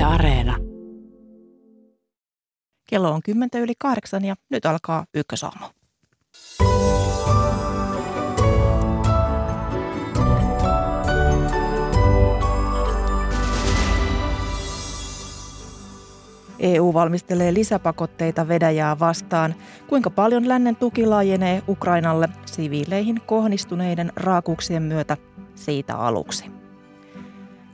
Yle Areena. Kello on kymmentä yli kahdeksan ja nyt alkaa ykkösaamu. EU valmistelee lisäpakotteita Venäjää vastaan. Kuinka paljon lännen tuki laajenee Ukrainalle siviileihin kohdistuneiden raakuuksien myötä siitä aluksi?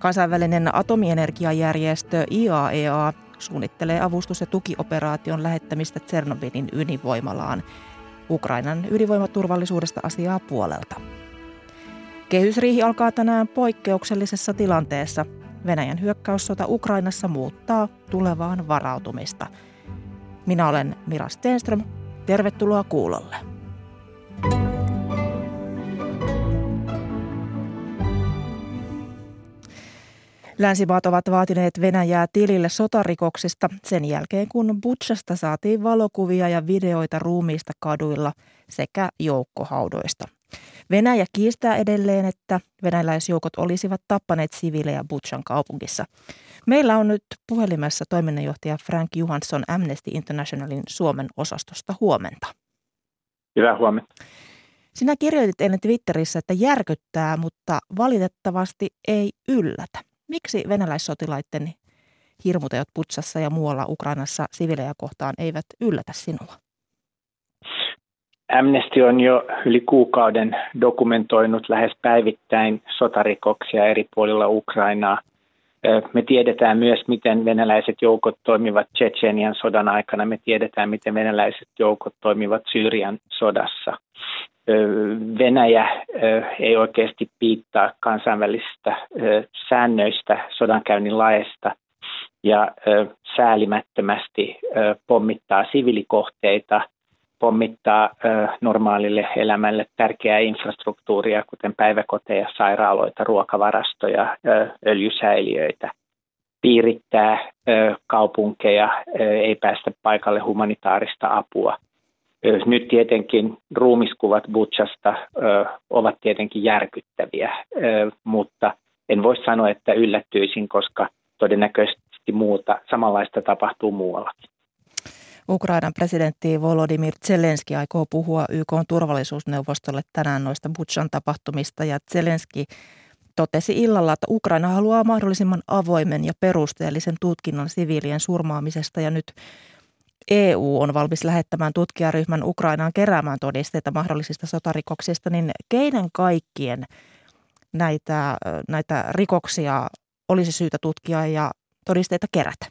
Kansainvälinen atomienergiajärjestö IAEA e suunnittelee avustus- ja tukioperaation lähettämistä Tsernobylin ydinvoimalaan. Ukrainan ydinvoimaturvallisuudesta asiaa puolelta. Kehysriihi alkaa tänään poikkeuksellisessa tilanteessa. Venäjän hyökkäyssota Ukrainassa muuttaa tulevaan varautumista. Minä olen Mira Stenström. Tervetuloa kuulolle. Länsimaat ovat vaatineet Venäjää tilille sotarikoksista sen jälkeen, kun Butchasta saatiin valokuvia ja videoita ruumiista kaduilla sekä joukkohaudoista. Venäjä kiistää edelleen, että venäläisjoukot olisivat tappaneet siviilejä Butchan kaupungissa. Meillä on nyt puhelimessa toiminnanjohtaja Frank Johansson Amnesty Internationalin Suomen osastosta huomenta. Hyvää huomenta. Sinä kirjoitit ennen Twitterissä, että järkyttää, mutta valitettavasti ei yllätä. Miksi venäläissotilaiden hirmuteot Putsassa ja muualla Ukrainassa sivilejä kohtaan eivät yllätä sinua? Amnesty on jo yli kuukauden dokumentoinut lähes päivittäin sotarikoksia eri puolilla Ukrainaa. Me tiedetään myös, miten venäläiset joukot toimivat Tsetsenian sodan aikana. Me tiedetään, miten venäläiset joukot toimivat Syyrian sodassa. Venäjä ei oikeasti piittaa kansainvälisistä säännöistä sodankäynnin laesta ja säälimättömästi pommittaa sivilikohteita, pommittaa normaalille elämälle tärkeää infrastruktuuria, kuten päiväkoteja, sairaaloita, ruokavarastoja, öljysäiliöitä, piirittää kaupunkeja, ei päästä paikalle humanitaarista apua – nyt tietenkin ruumiskuvat Butchasta ovat tietenkin järkyttäviä, mutta en voi sanoa, että yllättyisin, koska todennäköisesti muuta samanlaista tapahtuu muuallakin. Ukrainan presidentti Volodymyr Zelenski aikoo puhua YK turvallisuusneuvostolle tänään noista Butchan tapahtumista ja Zelenski totesi illalla, että Ukraina haluaa mahdollisimman avoimen ja perusteellisen tutkinnan siviilien surmaamisesta ja nyt EU on valmis lähettämään tutkijaryhmän Ukrainaan keräämään todisteita mahdollisista sotarikoksista, niin keiden kaikkien näitä, näitä rikoksia olisi syytä tutkia ja todisteita kerätä?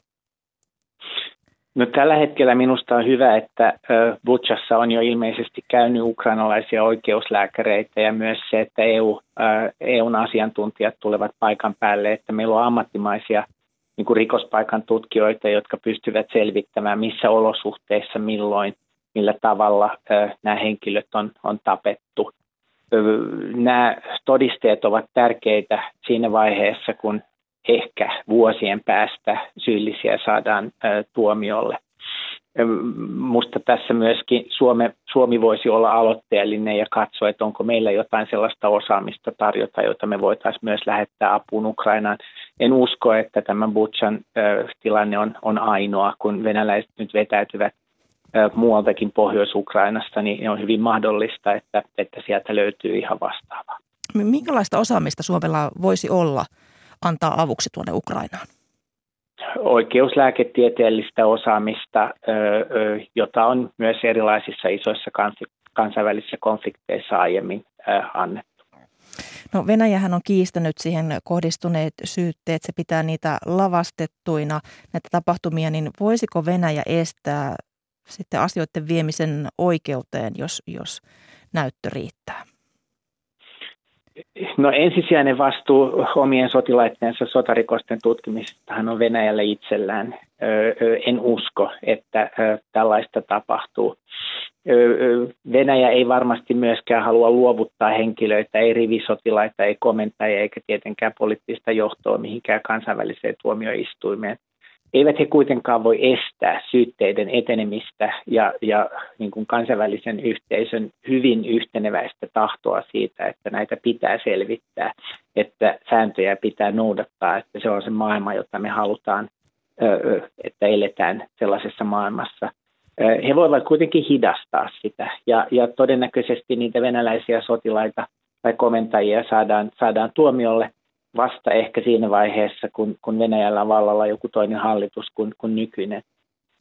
No, tällä hetkellä minusta on hyvä, että Butchassa on jo ilmeisesti käynyt ukrainalaisia oikeuslääkäreitä ja myös se, että EU, EUn asiantuntijat tulevat paikan päälle, että meillä on ammattimaisia niin kuin rikospaikan tutkijoita, jotka pystyvät selvittämään, missä olosuhteissa, milloin, millä tavalla nämä henkilöt on, on tapettu. Nämä todisteet ovat tärkeitä siinä vaiheessa, kun ehkä vuosien päästä syyllisiä saadaan tuomiolle. Musta tässä myöskin Suome, Suomi voisi olla aloitteellinen ja katsoa, että onko meillä jotain sellaista osaamista tarjota, jota me voitaisiin myös lähettää apuun Ukrainaan. En usko, että tämä Butchan tilanne on, on ainoa, kun venäläiset nyt vetäytyvät muualtakin Pohjois-Ukrainasta, niin on hyvin mahdollista, että, että sieltä löytyy ihan vastaavaa. Minkälaista osaamista Suomella voisi olla antaa avuksi tuonne Ukrainaan? oikeuslääketieteellistä osaamista, jota on myös erilaisissa isoissa kansainvälisissä konflikteissa aiemmin annettu. No Venäjähän on kiistänyt siihen kohdistuneet syytteet, se pitää niitä lavastettuina, näitä tapahtumia, niin voisiko Venäjä estää sitten asioiden viemisen oikeuteen, jos, jos näyttö riittää? No ensisijainen vastuu omien sotilaittensa sotarikosten tutkimisestahan on Venäjällä itsellään. En usko, että tällaista tapahtuu. Venäjä ei varmasti myöskään halua luovuttaa henkilöitä, ei rivisotilaita, ei komentajia eikä tietenkään poliittista johtoa mihinkään kansainväliseen tuomioistuimeen eivät he kuitenkaan voi estää syytteiden etenemistä ja, ja niin kuin kansainvälisen yhteisön hyvin yhteneväistä tahtoa siitä, että näitä pitää selvittää, että sääntöjä pitää noudattaa, että se on se maailma, jota me halutaan että eletään sellaisessa maailmassa. He voivat kuitenkin hidastaa sitä ja, ja todennäköisesti niitä venäläisiä sotilaita tai komentajia saadaan, saadaan tuomiolle vasta ehkä siinä vaiheessa, kun, kun Venäjällä on vallalla joku toinen hallitus kuin, kuin nykyinen.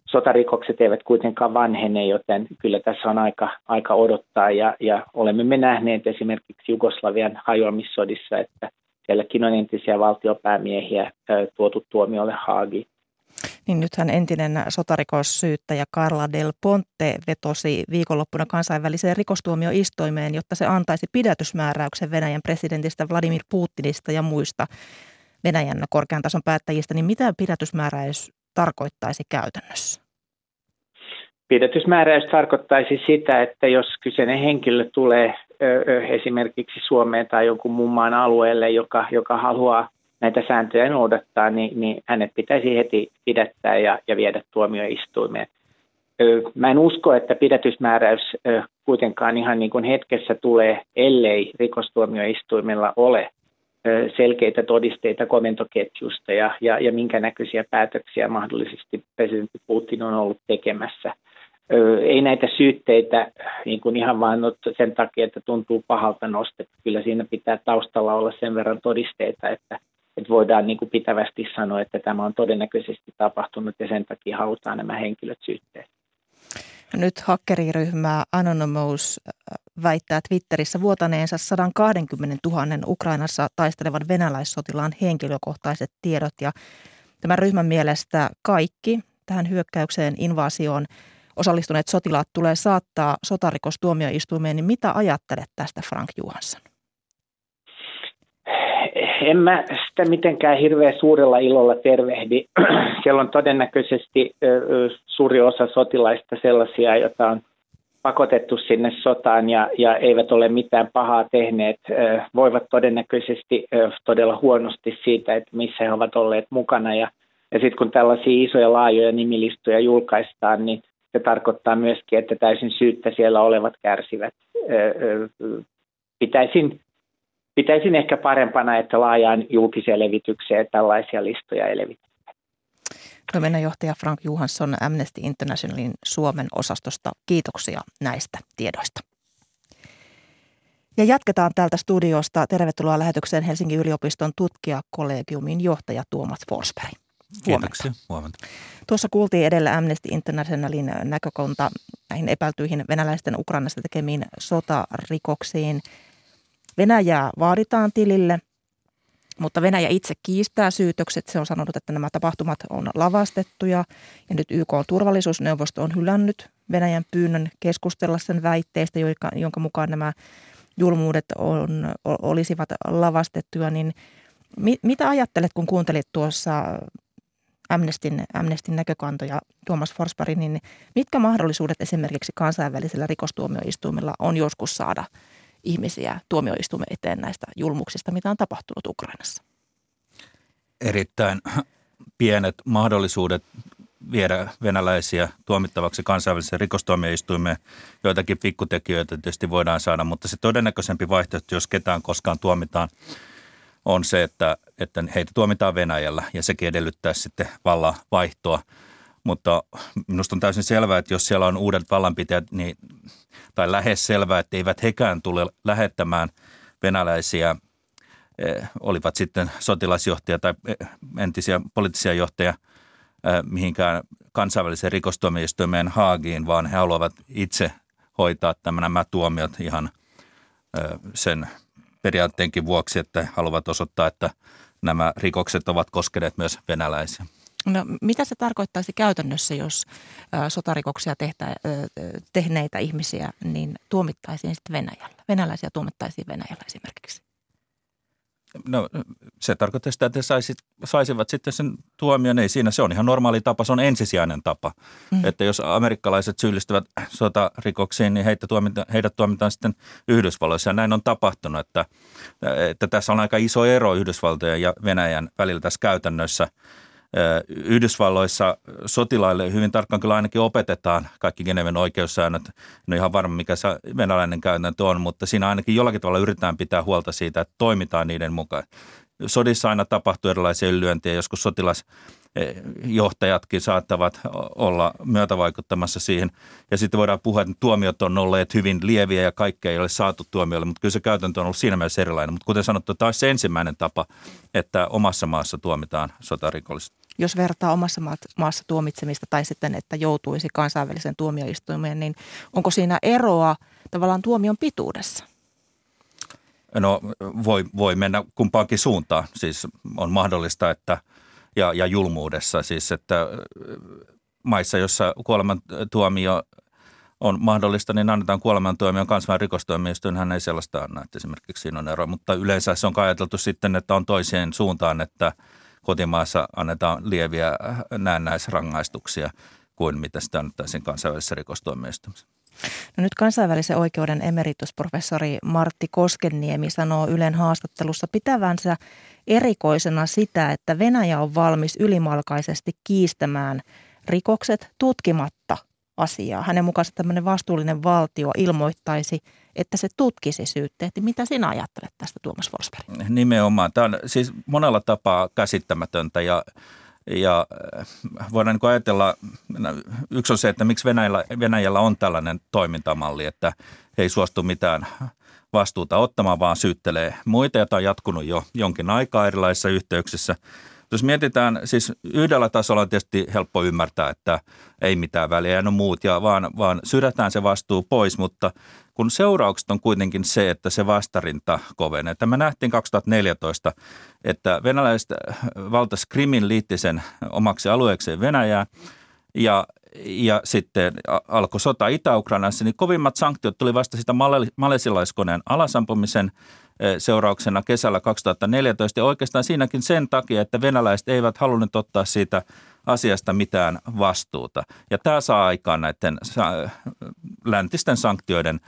Sotarikokset eivät kuitenkaan vanhene, joten kyllä tässä on aika, aika odottaa ja, ja olemme me nähneet esimerkiksi Jugoslavian hajoamissodissa, että sielläkin on entisiä valtiopäämiehiä tuotu tuomiolle Haagiin. Niin nythän entinen sotarikossyyttäjä Carla Del Ponte vetosi viikonloppuna kansainväliseen rikostuomioistoimeen, jotta se antaisi pidätysmääräyksen Venäjän presidentistä Vladimir Putinista ja muista Venäjän korkean tason päättäjistä. Niin mitä pidätysmääräys tarkoittaisi käytännössä? Pidätysmääräys tarkoittaisi sitä, että jos kyseinen henkilö tulee esimerkiksi Suomeen tai jonkun muun maan alueelle, joka, joka haluaa näitä sääntöjä noudattaa, niin, niin hänet pitäisi heti pidättää ja, ja viedä tuomioistuimeen. Mä en usko, että pidätysmääräys kuitenkaan ihan niin kuin hetkessä tulee, ellei rikostuomioistuimella ole selkeitä todisteita komentoketjusta ja, ja, ja minkä näköisiä päätöksiä mahdollisesti presidentti Putin on ollut tekemässä. Ei näitä syytteitä niin kuin ihan vain sen takia, että tuntuu pahalta nostettu. Kyllä siinä pitää taustalla olla sen verran todisteita, että että voidaan niin kuin pitävästi sanoa, että tämä on todennäköisesti tapahtunut ja sen takia halutaan nämä henkilöt syytteeseen. Nyt hakkeriryhmä Anonymous äh, väittää Twitterissä vuotaneensa 120 000 Ukrainassa taistelevan venäläissotilaan henkilökohtaiset tiedot. Ja tämän ryhmän mielestä kaikki tähän hyökkäykseen, invaasioon osallistuneet sotilaat tulee saattaa sotarikostuomioistuimeen. Niin mitä ajattelet tästä Frank Johansson? En mä sitä mitenkään hirveän suurella ilolla tervehdi. Siellä on todennäköisesti suuri osa sotilaista sellaisia, joita on pakotettu sinne sotaan ja, ja eivät ole mitään pahaa tehneet, voivat todennäköisesti todella huonosti siitä, että missä he ovat olleet mukana. Ja, ja sitten kun tällaisia isoja laajoja nimilistoja julkaistaan, niin se tarkoittaa myöskin, että täysin syyttä siellä olevat kärsivät. Pitäisin pitäisin ehkä parempana, että laajaan julkiseen levitykseen tällaisia listoja ei levitä. Toiminnanjohtaja Frank Johansson Amnesty Internationalin Suomen osastosta. Kiitoksia näistä tiedoista. Ja jatketaan täältä studiosta. Tervetuloa lähetykseen Helsingin yliopiston tutkijakollegiumin johtaja Tuomas Forsberg. Kiitoksia. Huomenta. Tuossa kuultiin edellä Amnesty Internationalin näkökulta näihin epäiltyihin venäläisten Ukrainasta tekemiin sotarikoksiin – Venäjää vaaditaan tilille, mutta Venäjä itse kiistää syytökset. Se on sanonut, että nämä tapahtumat on lavastettuja ja nyt YK on turvallisuusneuvosto on hylännyt Venäjän pyynnön keskustella sen väitteistä, jonka mukaan nämä julmuudet on, olisivat lavastettuja, niin mi, mitä ajattelet, kun kuuntelit tuossa Amnestin, Amnestin näkökantoja Tuomas Forsberg, niin mitkä mahdollisuudet esimerkiksi kansainvälisellä rikostuomioistuimella on joskus saada – ihmisiä tuomioistuimen eteen näistä julmuksista, mitä on tapahtunut Ukrainassa? Erittäin pienet mahdollisuudet viedä venäläisiä tuomittavaksi kansainväliseen rikostuomioistuimeen. Joitakin pikkutekijöitä tietysti voidaan saada, mutta se todennäköisempi vaihtoehto, jos ketään koskaan tuomitaan, on se, että, että heitä tuomitaan Venäjällä ja sekin edellyttää sitten vallan vaihtoa. Mutta minusta on täysin selvää, että jos siellä on uudet vallanpitäjät, niin, tai lähes selvää, että eivät hekään tule lähettämään venäläisiä, eh, olivat sitten sotilasjohtajia tai eh, entisiä poliittisia johtajia eh, mihinkään kansainväliseen rikostuomioistuimeen Haagiin, vaan he haluavat itse hoitaa nämä tuomiot ihan sen periaatteenkin vuoksi, että haluavat osoittaa, että nämä rikokset ovat koskeneet myös venäläisiä. No, mitä se tarkoittaisi käytännössä, jos sotarikoksia tehtä, tehneitä ihmisiä niin tuomittaisiin sitten Venäjällä? Venäläisiä tuomittaisiin Venäjällä esimerkiksi. No se tarkoittaa sitä, että he saisit, saisivat sitten sen tuomion. Ei siinä, se on ihan normaali tapa, se on ensisijainen tapa. Mm. Että jos amerikkalaiset syyllistyvät sotarikoksiin, niin heitä tuomita, heidät tuomitaan sitten Yhdysvalloissa. Ja näin on tapahtunut, että, että tässä on aika iso ero Yhdysvaltojen ja Venäjän välillä tässä käytännössä – Yhdysvalloissa sotilaille hyvin tarkkaan kyllä ainakin opetetaan kaikki Geneven oikeussäännöt. En ole ihan varma, mikä se venäläinen käytäntö on, mutta siinä ainakin jollakin tavalla yritetään pitää huolta siitä, että toimitaan niiden mukaan. Sodissa aina tapahtuu erilaisia ylilyöntiä, joskus sotilas johtajatkin saattavat olla myötävaikuttamassa siihen. Ja sitten voidaan puhua, että tuomiot on olleet hyvin lieviä ja kaikkea ei ole saatu tuomiolle, mutta kyllä se käytäntö on ollut siinä mielessä erilainen. Mutta kuten sanottu, tämä on se ensimmäinen tapa, että omassa maassa tuomitaan sotarikolliset. Jos vertaa omassa maassa tuomitsemista tai sitten, että joutuisi kansainvälisen tuomioistuimeen, niin onko siinä eroa tavallaan tuomion pituudessa? No voi, voi mennä kumpaankin suuntaan. Siis on mahdollista, että ja, ja julmuudessa siis, että maissa, jossa kuolemantuomio on mahdollista, niin annetaan kuolemantuomio kansainvälinen rikostuomioistuin, hän ei sellaista anna, että esimerkiksi siinä on ero. Mutta yleensä se on ajateltu sitten, että on toiseen suuntaan, että kotimaassa annetaan lieviä näennäisrangaistuksia kuin mitä sitä annettaisiin kansainvälisessä rikostuomioistuimessa. No nyt kansainvälisen oikeuden emeritusprofessori Martti Koskeniemi sanoo Ylen haastattelussa pitävänsä erikoisena sitä, että Venäjä on valmis ylimalkaisesti kiistämään rikokset tutkimatta asiaa. Hänen mukaansa tämmöinen vastuullinen valtio ilmoittaisi, että se tutkisi syytteet. Mitä sinä ajattelet tästä Tuomas Forsberg? Nimenomaan. Tämä on siis monella tapaa käsittämätöntä ja ja äh, voidaan niin ajatella, yksi on se, että miksi Venäjällä, Venäjällä on tällainen toimintamalli, että he ei suostu mitään vastuuta ottamaan, vaan syyttelee muita, jota on jatkunut jo jonkin aikaa erilaisissa yhteyksissä. Jos mietitään, siis yhdellä tasolla on tietysti helppo ymmärtää, että ei mitään väliä, no muut, ja vaan, vaan sydätään se vastuu pois, mutta kun seuraukset on kuitenkin se, että se vastarinta kovenee. Että me nähtiin 2014, että venäläiset valtas Krimin liitti sen omaksi alueekseen Venäjää ja ja sitten alkoi sota Itä-Ukrainassa, niin kovimmat sanktiot tuli vasta sitä malesilaiskoneen alasampumisen seurauksena kesällä 2014 ja oikeastaan siinäkin sen takia, että venäläiset eivät halunneet ottaa siitä asiasta mitään vastuuta. Ja tämä saa aikaan näiden läntisten sanktioiden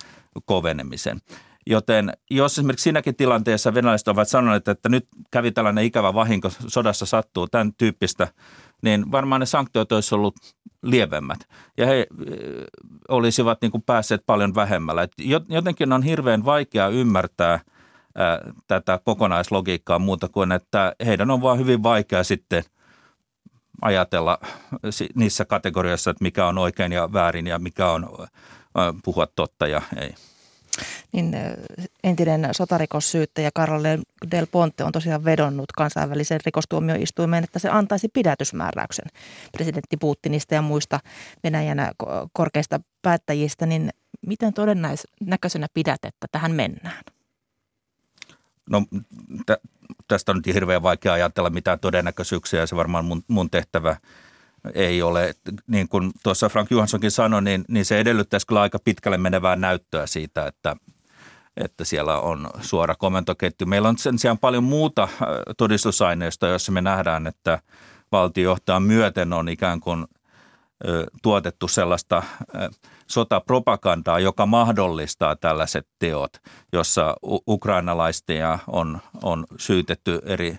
kovenemisen. Joten jos esimerkiksi siinäkin tilanteessa venäläiset ovat sanoneet, että nyt kävi tällainen ikävä vahinko, sodassa sattuu tämän tyyppistä, niin varmaan ne sanktiot olisivat ollut lievemmät. Ja he olisivat niin kuin päässeet paljon vähemmällä. jotenkin on hirveän vaikea ymmärtää tätä kokonaislogiikkaa muuta kuin, että heidän on vaan hyvin vaikea sitten ajatella niissä kategorioissa, että mikä on oikein ja väärin ja mikä on puhua totta ja ei niin entinen sotarikossyyttäjä Karol Del Ponte on tosiaan vedonnut kansainvälisen rikostuomioistuimeen, että se antaisi pidätysmääräyksen presidentti Putinista ja muista Venäjän korkeista päättäjistä, niin miten todennäköisenä pidät, että tähän mennään? No tästä on nyt hirveän vaikea ajatella mitään todennäköisyyksiä ja se varmaan mun, mun tehtävä ei ole. Niin kuin tuossa Frank Johanssonkin sanoi, niin, niin se edellyttäisi kyllä aika pitkälle menevää näyttöä siitä, että, että siellä on suora komentoketju. Meillä on sen sijaan paljon muuta äh, todistusaineistoa, jossa me nähdään, että valtiojohtajan myöten on ikään kuin tuotettu sellaista sotapropagandaa, joka mahdollistaa tällaiset teot, jossa ukrainalaistia on, on syytetty eri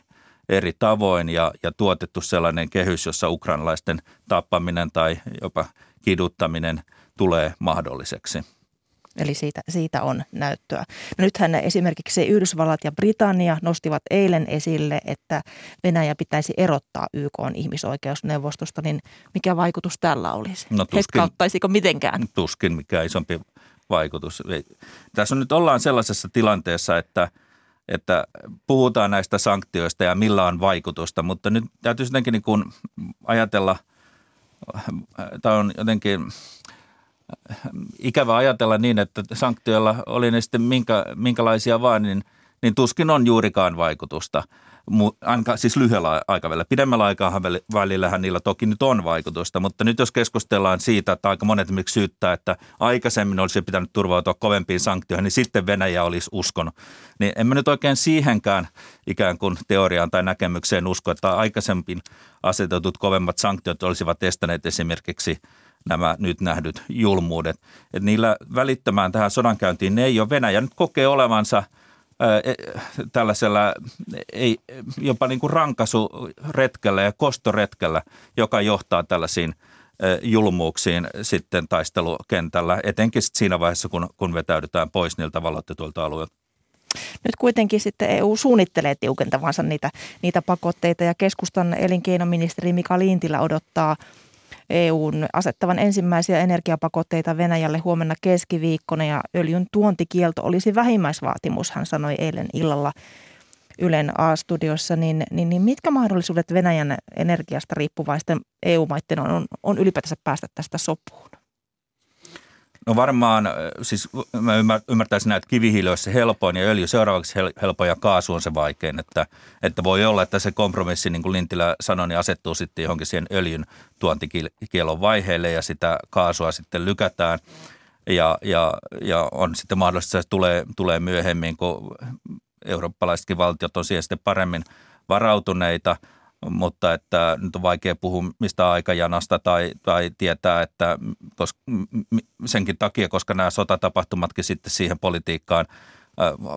eri tavoin ja, ja tuotettu sellainen kehys, jossa ukrainalaisten tappaminen tai jopa kiduttaminen tulee mahdolliseksi. Eli siitä, siitä on näyttöä. No nythän esimerkiksi Yhdysvallat ja Britannia nostivat eilen esille, että Venäjä pitäisi erottaa YK ihmisoikeusneuvostosta, niin mikä vaikutus tällä olisi? No tuskin, mitenkään? Tuskin mikä isompi vaikutus. Tässä on nyt ollaan sellaisessa tilanteessa, että – että puhutaan näistä sanktioista ja millä on vaikutusta, mutta nyt täytyy jotenkin niin kuin ajatella, tämä on jotenkin ikävä ajatella niin, että sanktioilla oli ne sitten minkä, minkälaisia vaan, niin, niin tuskin on juurikaan vaikutusta – ainakaan siis lyhyellä aikavälillä. Pidemmällä aikavälillähän niillä toki nyt on vaikutusta, mutta nyt jos keskustellaan siitä, että aika monet esimerkiksi syyttää, että aikaisemmin olisi pitänyt turvautua kovempiin sanktioihin, niin sitten Venäjä olisi uskonut. Niin en mä nyt oikein siihenkään ikään kuin teoriaan tai näkemykseen usko, että aikaisemmin asetetut kovemmat sanktiot olisivat estäneet esimerkiksi nämä nyt nähdyt julmuudet. Että niillä välittämään tähän sodankäyntiin ne ei ole Venäjä nyt kokee olevansa – E, tällaisella ei, jopa niin kuin rankasuretkellä ja kostoretkellä, joka johtaa tällaisiin julmuuksiin sitten taistelukentällä, etenkin siinä vaiheessa, kun, kun vetäydytään pois niiltä valloitetuilta alueilta. Nyt kuitenkin sitten EU suunnittelee tiukentavansa niitä, niitä pakotteita ja keskustan elinkeinoministeri Mika Lintilä odottaa EUn asettavan ensimmäisiä energiapakotteita Venäjälle huomenna keskiviikkona ja öljyn tuontikielto olisi vähimmäisvaatimus, hän sanoi eilen illalla Ylen A-studiossa, niin, niin, niin mitkä mahdollisuudet Venäjän energiasta riippuvaisten EU-maiden on, on ylipäätänsä päästä tästä sopuun? No varmaan, siis mä ymmärtäisin että kivihiili olisi se helpoin ja öljy seuraavaksi helpoin ja kaasu on se vaikein. Että, että voi olla, että se kompromissi, niin kuin Lintilä sanoi, niin asettuu sitten johonkin siihen öljyn tuontikielon vaiheelle ja sitä kaasua sitten lykätään. Ja, ja, ja on sitten mahdollista, että se tulee, tulee myöhemmin, kun eurooppalaisetkin valtiot on siihen sitten paremmin varautuneita – mutta että nyt on vaikea puhua mistä aikajanasta tai, tai tietää, että koska, senkin takia, koska nämä sotatapahtumatkin sitten siihen politiikkaan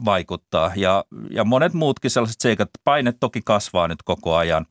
vaikuttaa. Ja, ja monet muutkin sellaiset seikat, paine toki kasvaa nyt koko ajan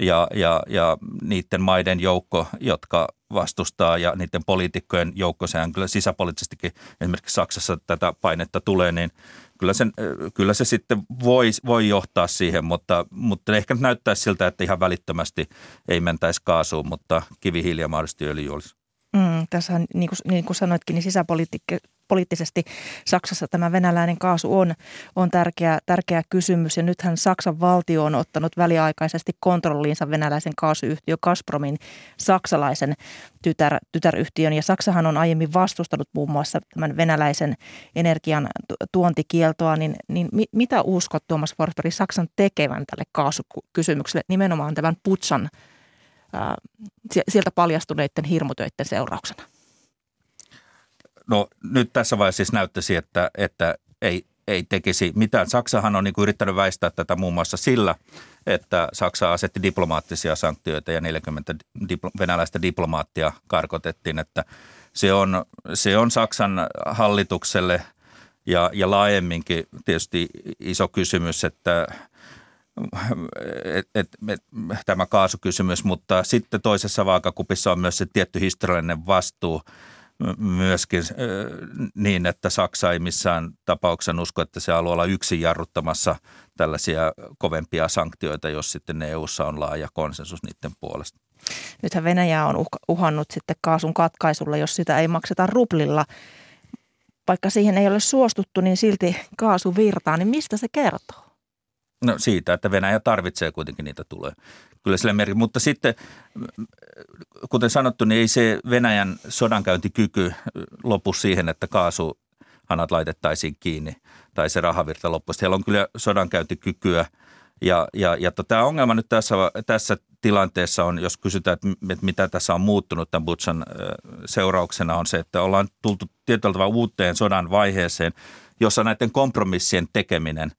ja, ja, ja niiden maiden joukko, jotka vastustaa ja niiden poliitikkojen joukko, sehän kyllä sisäpoliittisestikin esimerkiksi Saksassa tätä painetta tulee, niin – kyllä, sen, kyllä se sitten voi, voi johtaa siihen, mutta, mutta ehkä näyttäisi siltä, että ihan välittömästi ei mentäisi kaasuun, mutta kivihiili ja mahdollisesti öljy olisi. Mm, tässä niin kuin, niin kuin sanoitkin, niin sisäpolitiikka poliittisesti Saksassa tämä venäläinen kaasu on, on tärkeä, tärkeä kysymys. Ja nythän Saksan valtio on ottanut väliaikaisesti kontrolliinsa venäläisen kaasuyhtiö Gazpromin saksalaisen tytär, tytäryhtiön. Ja Saksahan on aiemmin vastustanut muun muassa tämän venäläisen energian tuontikieltoa. Niin, niin mitä uskot Tuomas Forsberg Saksan tekevän tälle kaasukysymykselle nimenomaan tämän Putsan sieltä paljastuneiden hirmutöiden seurauksena? No nyt tässä vaiheessa siis näyttäisi, että, että ei, ei tekisi mitään. Saksahan on niin kuin yrittänyt väistää tätä muun muassa sillä, että Saksa asetti diplomaattisia sanktioita ja 40 diplo, venäläistä diplomaattia karkotettiin, että se on, se on Saksan hallitukselle ja, ja laajemminkin tietysti iso kysymys, että et, et, et, tämä kaasukysymys, mutta sitten toisessa vaakakupissa on myös se tietty historiallinen vastuu – myöskin niin, että Saksa ei missään tapauksessa usko, että se haluaa olla yksin jarruttamassa tällaisia kovempia sanktioita, jos sitten EUssa on laaja konsensus niiden puolesta. Nythän Venäjä on uhannut sitten kaasun katkaisulla, jos sitä ei makseta ruplilla. Vaikka siihen ei ole suostuttu, niin silti kaasu virtaa, niin mistä se kertoo? No siitä, että Venäjä tarvitsee kuitenkin niitä tulee. Kyllä sille merkki. Mutta sitten, kuten sanottu, niin ei se Venäjän sodankäyntikyky lopu siihen, että kaasuhanat laitettaisiin kiinni tai se rahavirta loppuisi. Heillä on kyllä sodankäyntikykyä ja, ja, ja tämä ongelma nyt tässä, tässä tilanteessa on, jos kysytään, että mitä tässä on muuttunut tämän Butchan seurauksena, on se, että ollaan tultu tietyllä uuteen sodan vaiheeseen, jossa näiden kompromissien tekeminen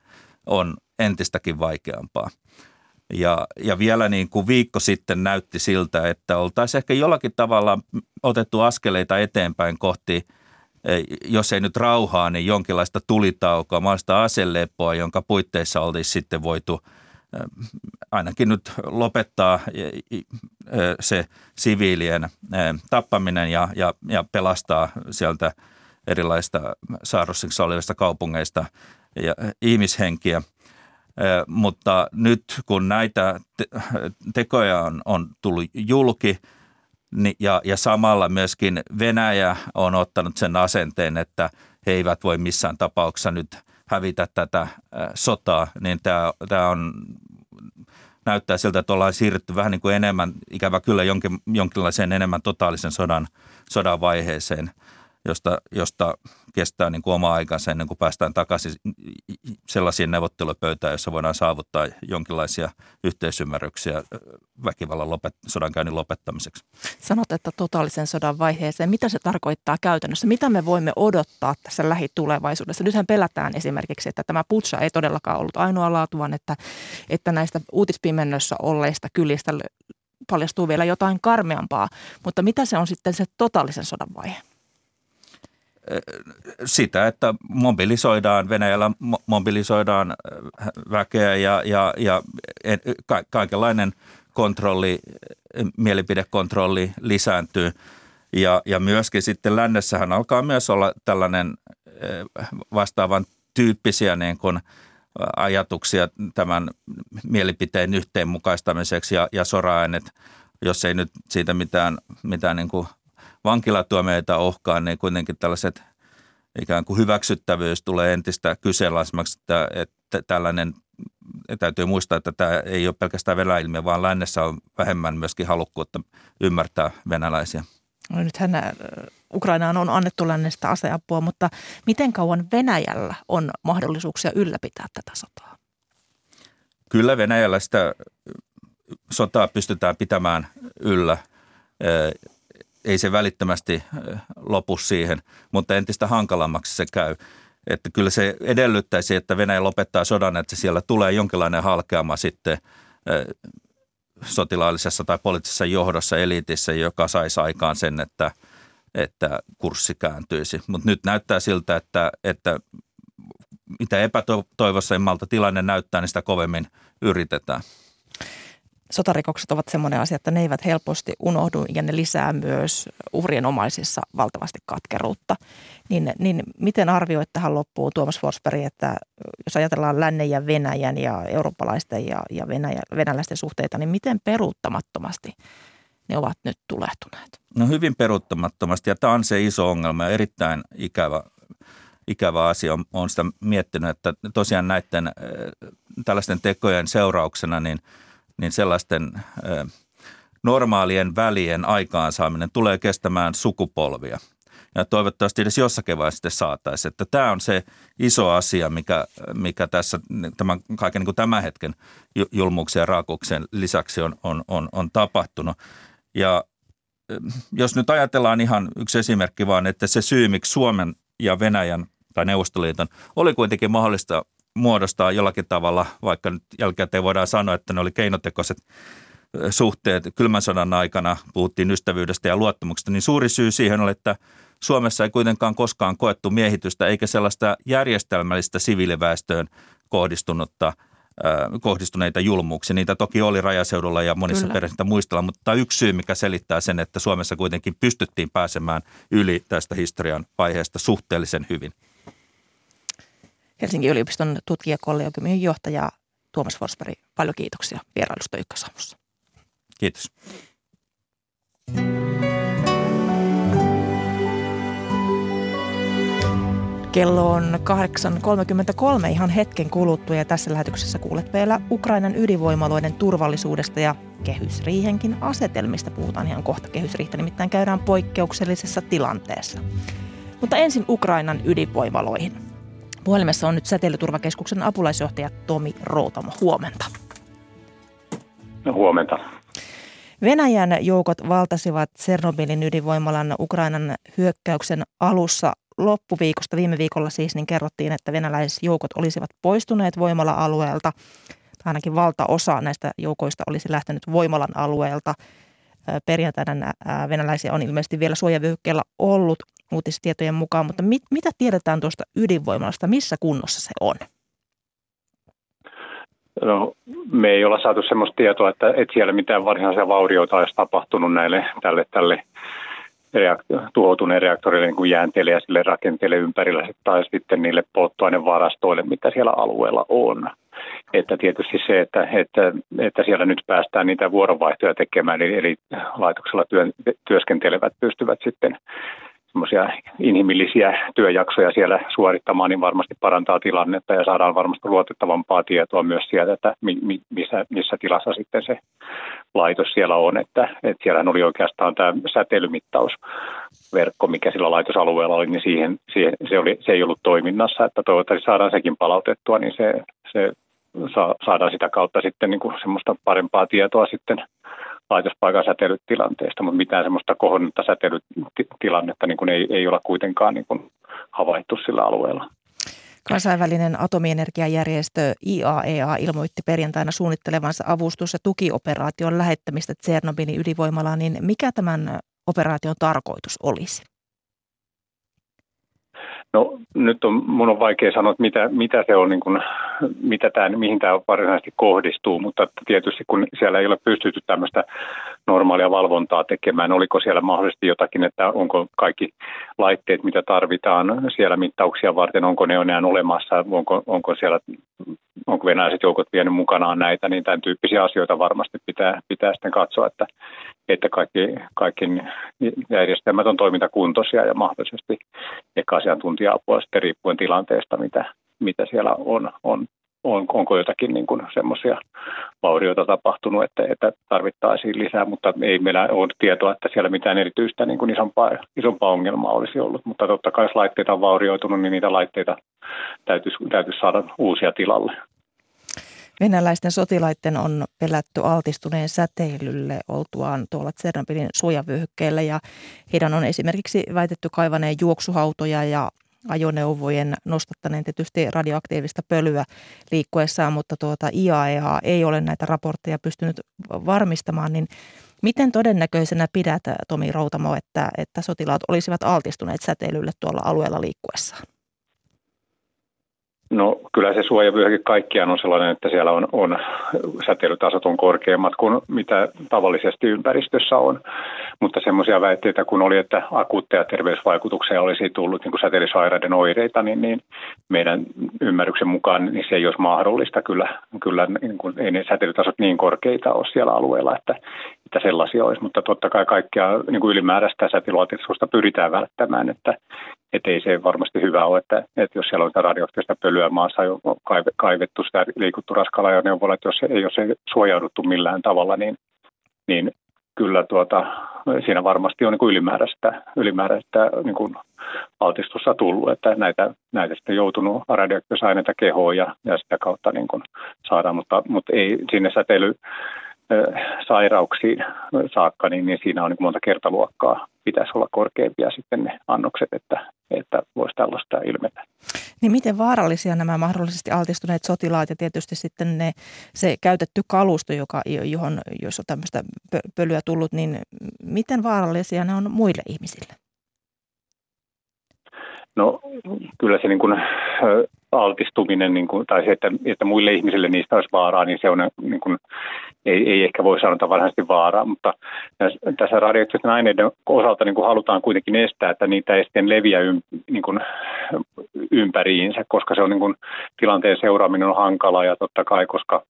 on entistäkin vaikeampaa. Ja, ja vielä niin kuin viikko sitten näytti siltä, että oltaisiin ehkä jollakin tavalla otettu askeleita eteenpäin kohti, e, jos ei nyt rauhaa, niin jonkinlaista tulitaukoa, maasta aselepoa, jonka puitteissa olisi sitten voitu e, ainakin nyt lopettaa e, se siviilien tappaminen ja, ja, ja pelastaa sieltä erilaista saarrossiksi olevista kaupungeista ja ihmishenkiä – mutta nyt kun näitä tekoja on, on tullut julki niin, ja, ja samalla myöskin Venäjä on ottanut sen asenteen, että he eivät voi missään tapauksessa nyt hävitä tätä sotaa, niin tämä, tämä on näyttää siltä, että ollaan siirrytty vähän niin kuin enemmän, ikävä kyllä jonkin, jonkinlaiseen enemmän totaalisen sodan, sodan vaiheeseen – josta, josta kestää niin oma aikansa ennen kuin päästään takaisin sellaisiin neuvottelupöytään, jossa voidaan saavuttaa jonkinlaisia yhteisymmärryksiä väkivallan lopet, sodankäynnin lopettamiseksi. Sanot, että totaalisen sodan vaiheeseen. Mitä se tarkoittaa käytännössä? Mitä me voimme odottaa tässä lähitulevaisuudessa? Nythän pelätään esimerkiksi, että tämä putsa ei todellakaan ollut ainoa laatu, vaan että, että näistä uutispimennössä olleista kylistä paljastuu vielä jotain karmeampaa. Mutta mitä se on sitten se totaalisen sodan vaihe? Sitä, että mobilisoidaan, Venäjällä mobilisoidaan äh, väkeä ja, ja, ja ka- kaikenlainen kontrolli, mielipidekontrolli lisääntyy. Ja, ja myöskin sitten lännessähän alkaa myös olla tällainen äh, vastaavan tyyppisiä niin kuin ajatuksia tämän mielipiteen yhteenmukaistamiseksi ja, ja sora-aineet, jos ei nyt siitä mitään, mitään niin kuin vankilatuomioita ohkaan, niin kuitenkin tällaiset ikään kuin hyväksyttävyys tulee entistä kyseenalaisemmaksi, että, että tällainen täytyy muistaa, että tämä ei ole pelkästään Venäjä-ilmiö, vaan lännessä on vähemmän myöskin halukkuutta ymmärtää venäläisiä. No nythän äh, Ukrainaan on annettu lännestä aseapua, mutta miten kauan Venäjällä on mahdollisuuksia ylläpitää tätä sotaa? Kyllä Venäjällä sitä sotaa pystytään pitämään yllä. Äh, ei se välittömästi äh, lopu siihen, mutta entistä hankalammaksi se käy. Että kyllä se edellyttäisi, että Venäjä lopettaa sodan, että siellä tulee jonkinlainen halkeama sitten sotilaallisessa tai poliittisessa johdossa eliitissä, joka saisi aikaan sen, että, että kurssi kääntyisi. Mutta nyt näyttää siltä, että, että mitä epätoivoisemmalta tilanne näyttää, niin sitä kovemmin yritetään sotarikokset ovat sellainen asia, että ne eivät helposti unohdu ja ne lisää myös uhrien omaisissa valtavasti katkeruutta. Niin, niin miten arvioit tähän loppuun Tuomas Forsberg, että jos ajatellaan lännen ja Venäjän ja eurooppalaisten ja, ja Venäjä, venäläisten suhteita, niin miten peruuttamattomasti ne ovat nyt tulehtuneet? No hyvin peruuttamattomasti ja tämä on se iso ongelma ja erittäin ikävä, ikävä asia. Olen sitä miettinyt, että tosiaan näiden tällaisten tekojen seurauksena niin – niin sellaisten normaalien välien aikaansaaminen tulee kestämään sukupolvia. Ja toivottavasti edes jossakin vaiheessa sitten saataisiin. Että tämä on se iso asia, mikä, mikä tässä tämän, kaiken niin kuin tämän hetken julmuuksien ja raakuuksien lisäksi on, on, on, on tapahtunut. Ja jos nyt ajatellaan ihan yksi esimerkki vaan, että se syy, miksi Suomen ja Venäjän tai Neuvostoliiton oli kuitenkin mahdollista muodostaa jollakin tavalla, vaikka nyt jälkikäteen voidaan sanoa, että ne oli keinotekoiset suhteet kylmän sodan aikana, puhuttiin ystävyydestä ja luottamuksesta, niin suuri syy siihen oli, että Suomessa ei kuitenkaan koskaan koettu miehitystä eikä sellaista järjestelmällistä siviiliväestöön kohdistunutta kohdistuneita julmuuksia. Niitä toki oli rajaseudulla ja monissa perheissä muistella, mutta yksi syy, mikä selittää sen, että Suomessa kuitenkin pystyttiin pääsemään yli tästä historian vaiheesta suhteellisen hyvin. Helsingin yliopiston tutkijakollegiumin johtaja Tuomas Forsberg. Paljon kiitoksia vierailusta Ykkösaamussa. Kiitos. Kello on 8.33 ihan hetken kuluttua ja tässä lähetyksessä kuulet vielä Ukrainan ydinvoimaloiden turvallisuudesta ja kehysriihenkin asetelmista. Puhutaan ihan kohta kehysriihtä, nimittäin käydään poikkeuksellisessa tilanteessa. Mutta ensin Ukrainan ydinvoimaloihin. Puhelimessa on nyt Säteilyturvakeskuksen apulaisjohtaja Tomi Routamo. Huomenta. No, huomenta. Venäjän joukot valtasivat Tsernobylin ydinvoimalan Ukrainan hyökkäyksen alussa loppuviikosta, viime viikolla siis, niin kerrottiin, että venäläisjoukot olisivat poistuneet voimala-alueelta. Ainakin valtaosa näistä joukoista olisi lähtenyt voimalan alueelta. Perjantaina venäläisiä on ilmeisesti vielä suojavyöhykkeellä ollut uutistietojen mukaan, mutta mit, mitä tiedetään tuosta ydinvoimalasta, missä kunnossa se on? No, me ei olla saatu sellaista tietoa, että, että siellä mitään varsinaisia vaurioita olisi tapahtunut näille tälle, tälle tuhoutuneen reaktorille niin kuin jäänteille ja sille rakenteelle ympärillä tai sitten niille polttoainevarastoille, mitä siellä alueella on. Että tietysti se, että, että, että siellä nyt päästään niitä vuoronvaihtoja tekemään, eli, eli laitoksella työ, työskentelevät pystyvät sitten inhimillisiä työjaksoja siellä suorittamaan, niin varmasti parantaa tilannetta ja saadaan varmasti luotettavampaa tietoa myös sieltä, että missä, missä tilassa sitten se laitos siellä on. Että, että siellähän oli oikeastaan tämä säteilymittausverkko, mikä sillä laitosalueella oli, niin siihen, siihen se, oli, se ei ollut toiminnassa, että toivottavasti saadaan sekin palautettua, niin se, se saadaan sitä kautta sitten niin kuin semmoista parempaa tietoa sitten laitospaikan säteilytilanteesta, mutta mitään semmoista kohonnutta säteilytilannetta niin kuin ei, ei ole kuitenkaan niin kuin havaittu sillä alueella. Kansainvälinen atomienergiajärjestö IAEA e ilmoitti perjantaina suunnittelevansa avustus- ja tukioperaation lähettämistä Tsernobylin ydinvoimalaan, niin mikä tämän operaation tarkoitus olisi? No nyt on, mun on vaikea sanoa, että mitä, mitä se on, niin kuin, mitä tämä, mihin tämä varsinaisesti kohdistuu, mutta tietysti kun siellä ei ole pystytty tämmöistä normaalia valvontaa tekemään. Oliko siellä mahdollisesti jotakin, että onko kaikki laitteet, mitä tarvitaan siellä mittauksia varten, onko ne enää olemassa, onko, onko siellä onko venäläiset joukot vienyt mukanaan näitä, niin tämän tyyppisiä asioita varmasti pitää, pitää sitten katsoa, että, että kaikki, kaikki järjestelmät on toimintakuntoisia ja mahdollisesti ehkä asiantuntija-apua sitten riippuen tilanteesta, mitä, mitä siellä on, on on, onko jotakin niin kuin semmoisia vaurioita tapahtunut, että, että tarvittaisiin lisää, mutta ei meillä ole tietoa, että siellä mitään erityistä niin kuin isompaa, isompaa ongelmaa olisi ollut. Mutta totta kai jos laitteita on vaurioitunut, niin niitä laitteita täytyisi, täytyisi saada uusia tilalle. Venäläisten sotilaiden on pelätty altistuneen säteilylle oltuaan tuolla Tsernobylin suojavyöhykkeellä ja heidän on esimerkiksi väitetty kaivaneen juoksuhautoja ja ajoneuvojen nostattaneen tietysti radioaktiivista pölyä liikkuessaan, mutta tuota IAEA ei ole näitä raportteja pystynyt varmistamaan, niin miten todennäköisenä pidät Tomi Routamo, että, että sotilaat olisivat altistuneet säteilylle tuolla alueella liikkuessaan? No kyllä se suojavyöhyke kaikkiaan on sellainen, että siellä on, on säteilytasot on korkeammat kuin mitä tavallisesti ympäristössä on. Mutta semmoisia väitteitä kun oli, että akuutteja terveysvaikutuksia olisi tullut niin säteilysairaiden oireita, niin, niin meidän ymmärryksen mukaan niin se ei olisi mahdollista. Kyllä, kyllä niin kuin, ei ne säteilytasot niin korkeita ole siellä alueella, että, että sellaisia olisi. Mutta totta kai kaikkea niin kuin ylimääräistä säteilyaltistusta pyritään välttämään, että, että ei se varmasti hyvä ole, että, että jos siellä on radioaktiivista pölyä maassa jo kaivettu sitä liikuttu raskaalla ajoneuvolla, että jos, ei, jos ei suojauduttu millään tavalla, niin, niin kyllä tuota, siinä varmasti on niin kuin ylimääräistä, ylimääräistä niin kuin altistusta tullut, että näitä, näitä sitten joutunut radioaktiivisia aineita kehoon ja, ja sitä kautta niin kuin saadaan, mutta, mutta ei sinne säteily sairauksiin saakka, niin, niin siinä on niin monta kertaluokkaa. Pitäisi olla korkeampia sitten ne annokset, että, että voisi tällaista ilmetä. Niin miten vaarallisia nämä mahdollisesti altistuneet sotilaat ja tietysti sitten ne, se käytetty kalusto, joka, johon, jos on tämmöistä pölyä tullut, niin miten vaarallisia ne on muille ihmisille? No kyllä se niin kuin, altistuminen niin kuin, tai se, että, että muille ihmisille niistä olisi vaaraa, niin se on niin kuin, ei, ei ehkä voi sanota varsinaisesti vaaraa, mutta tässä radioaktiivisten aineiden osalta niin kuin halutaan kuitenkin estää, että niitä ei sitten leviä ym, niin kuin, ympäriinsä, koska se on niin kuin, tilanteen seuraaminen on hankalaa ja totta kai, koska,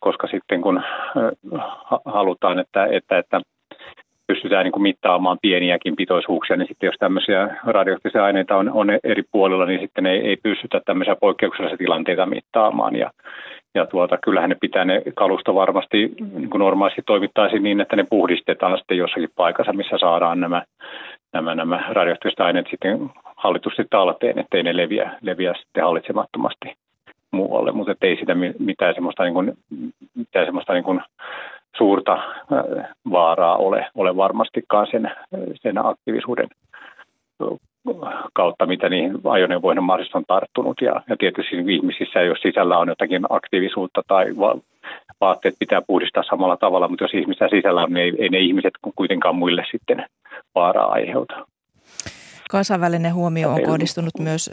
koska sitten kun halutaan, että, että, että pystytään niin kuin mittaamaan pieniäkin pitoisuuksia, niin sitten jos tämmöisiä radioaktiivisia aineita on, on eri puolilla, niin sitten ei, ei pystytä tämmöisiä poikkeuksellisia tilanteita mittaamaan. Ja, ja tuota, kyllähän ne pitää ne kalusto varmasti niin kuin normaalisti toimittaisiin niin, että ne puhdistetaan sitten jossakin paikassa, missä saadaan nämä, nämä, nämä radioaktiiviset aineet sitten hallitusti talteen, ettei ne leviä, leviä sitten hallitsemattomasti muualle, mutta ei sitä mitään semmoista, niin kuin, mitään semmoista niin kuin suurta vaaraa ole, ole varmastikaan sen, sen aktiivisuuden kautta, mitä niihin ajoneuvoihin mahdollisesti on tarttunut. Ja, ja tietysti ihmisissä, jos sisällä on jotakin aktiivisuutta tai va- vaatteet pitää puhdistaa samalla tavalla, mutta jos ihmisissä sisällä on, niin ei, ei ne ihmiset kuitenkaan muille sitten vaaraa aiheuta. Kansainvälinen huomio on kohdistunut myös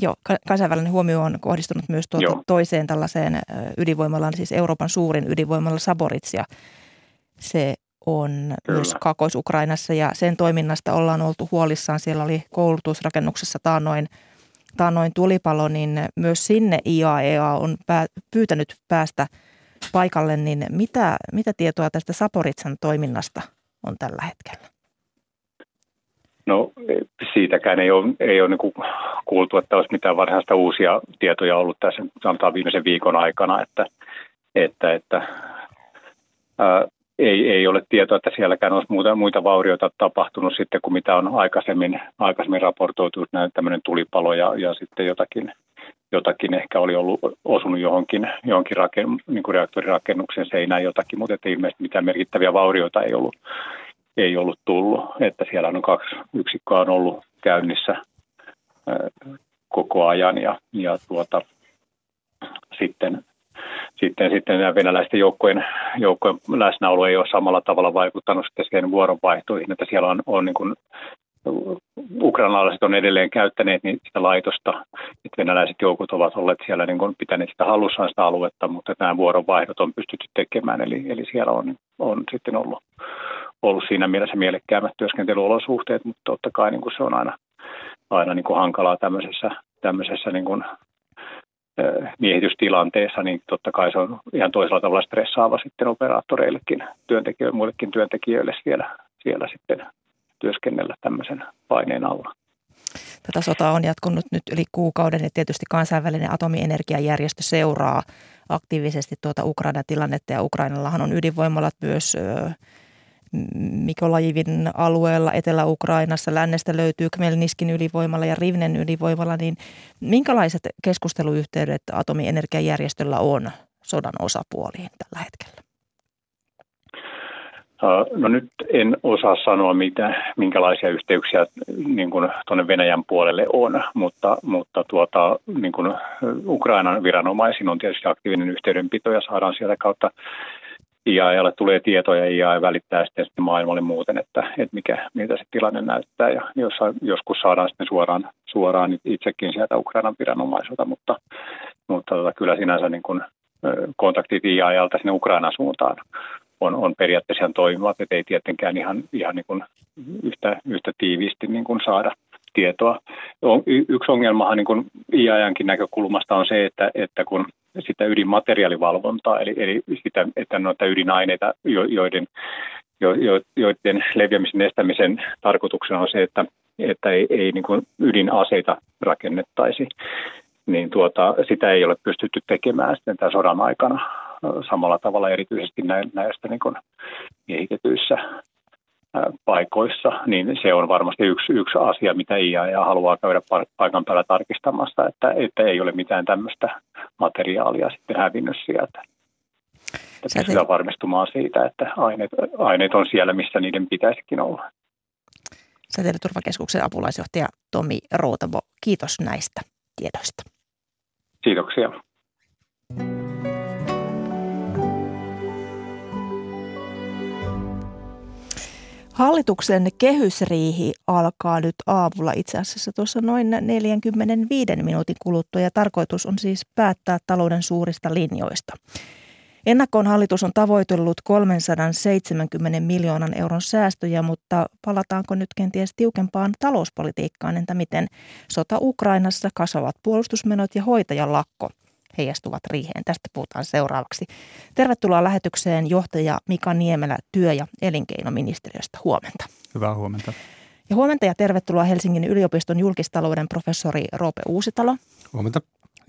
Joo, kansainvälinen huomio on kohdistunut myös tuota toiseen tällaiseen ydinvoimalaan, siis Euroopan suurin ydinvoimalla Saboritsia. Se on Kyllä. myös Kaakkois-Ukrainassa ja sen toiminnasta ollaan oltu huolissaan. Siellä oli koulutusrakennuksessa taannoin, taannoin tulipalo, niin myös sinne IAEA e on pää, pyytänyt päästä paikalle. Niin mitä, mitä tietoa tästä Saporitsan toiminnasta on tällä hetkellä? No siitäkään ei ole, ei ole niin kuultu, että olisi mitään varsinaista uusia tietoja ollut tässä sanotaan viimeisen viikon aikana, että, että, että ää, ei, ei ole tietoa, että sielläkään olisi muuta, muita vaurioita tapahtunut sitten kuin mitä on aikaisemmin, aikaisemmin raportoitu, näin tämmöinen tulipalo ja, ja sitten jotakin, jotakin ehkä oli ollut osunut johonkin, johonkin raken, niin reaktorirakennuksen seinään jotakin, mutta ilmeisesti mitään merkittäviä vaurioita ei ollut, ei ollut tullut, että siellä on kaksi yksikköä on ollut käynnissä koko ajan ja, ja tuota, sitten, sitten, sitten nämä venäläisten joukkojen, joukkojen läsnäolo ei ole samalla tavalla vaikuttanut sitten siihen vuoronvaihtoihin, että siellä on, on niin kuin ukrainalaiset on edelleen käyttäneet niin sitä laitosta, että venäläiset joukot ovat olleet siellä niin kuin pitäneet sitä hallussaan sitä aluetta, mutta nämä vuoronvaihdot on pystytty tekemään, eli, eli siellä on, on sitten ollut, ollut siinä mielessä mielekkäämät työskentelyolosuhteet, mutta totta kai niin kuin se on aina, aina niin kuin hankalaa tämmöisessä, tämmöisessä niin kuin miehitystilanteessa, niin totta kai se on ihan toisella tavalla stressaava sitten operaattoreillekin, työntekijöille, muillekin työntekijöille siellä, siellä sitten työskennellä tämmöisen paineen alla. Tätä sotaa on jatkunut nyt yli kuukauden ja tietysti kansainvälinen atomienergiajärjestö seuraa aktiivisesti tuota Ukrainan tilannetta ja Ukrainallahan on ydinvoimalat myös Mikolajivin alueella Etelä-Ukrainassa. Lännestä löytyy Kmelniskin ydinvoimalla ja Rivnen ydinvoimalla, niin minkälaiset keskusteluyhteydet atomienergiajärjestöllä on sodan osapuoliin tällä hetkellä? No nyt en osaa sanoa, mitä, minkälaisia yhteyksiä niin kuin tuonne Venäjän puolelle on, mutta, mutta tuota, niin kuin Ukrainan viranomaisiin on tietysti aktiivinen yhteydenpito ja saadaan sieltä kautta IAElle tulee tietoja ja IAE välittää sitten, sitten maailmalle muuten, että, että mikä, miltä se tilanne näyttää. Ja jossa, joskus saadaan sitten suoraan, suoraan itsekin sieltä Ukrainan viranomaiselta, mutta, mutta tota, kyllä sinänsä niin kuin, kontaktit IAElta sinne Ukrainan suuntaan on, on periaatteessa ihan toimivat, että ei tietenkään ihan, ihan niin kuin yhtä, yhtä tiiviisti niin kuin saada tietoa. Yksi ongelmahan niin kuin IAEankin näkökulmasta on se, että, että kun sitä ydinmateriaalivalvontaa, eli, eli sitä, että noita ydinaineita, joiden, jo, jo, joiden leviämisen estämisen tarkoituksena on se, että, että ei, ei niin kuin ydinaseita rakennettaisi, niin tuota, sitä ei ole pystytty tekemään sitten tämän sodan aikana samalla tavalla erityisesti näistä niin kuin miehitetyissä paikoissa, niin se on varmasti yksi, yksi asia, mitä IAEA haluaa käydä paikan päällä tarkistamassa, että, että ei ole mitään tämmöistä materiaalia sitten hävinnyt sieltä. Että pystytään varmistumaan siitä, että aineet, aineet on siellä, missä niiden pitäisikin olla. Säteilyturvakeskuksen apulaisjohtaja Tomi Routavo, kiitos näistä tiedoista. Kiitoksia. Hallituksen kehysriihi alkaa nyt aamulla. Itse asiassa tuossa noin 45 minuutin kuluttua ja tarkoitus on siis päättää talouden suurista linjoista. Ennakkoon hallitus on tavoitellut 370 miljoonan euron säästöjä, mutta palataanko nyt kenties tiukempaan talouspolitiikkaan, entä miten? Sota Ukrainassa, kasvavat puolustusmenot ja hoitajan lakko heijastuvat riiheen. Tästä puhutaan seuraavaksi. Tervetuloa lähetykseen johtaja Mika Niemelä työ- ja elinkeinoministeriöstä. Huomenta. Hyvää huomenta. Ja huomenta ja tervetuloa Helsingin yliopiston julkistalouden professori Roope Uusitalo. Huomenta.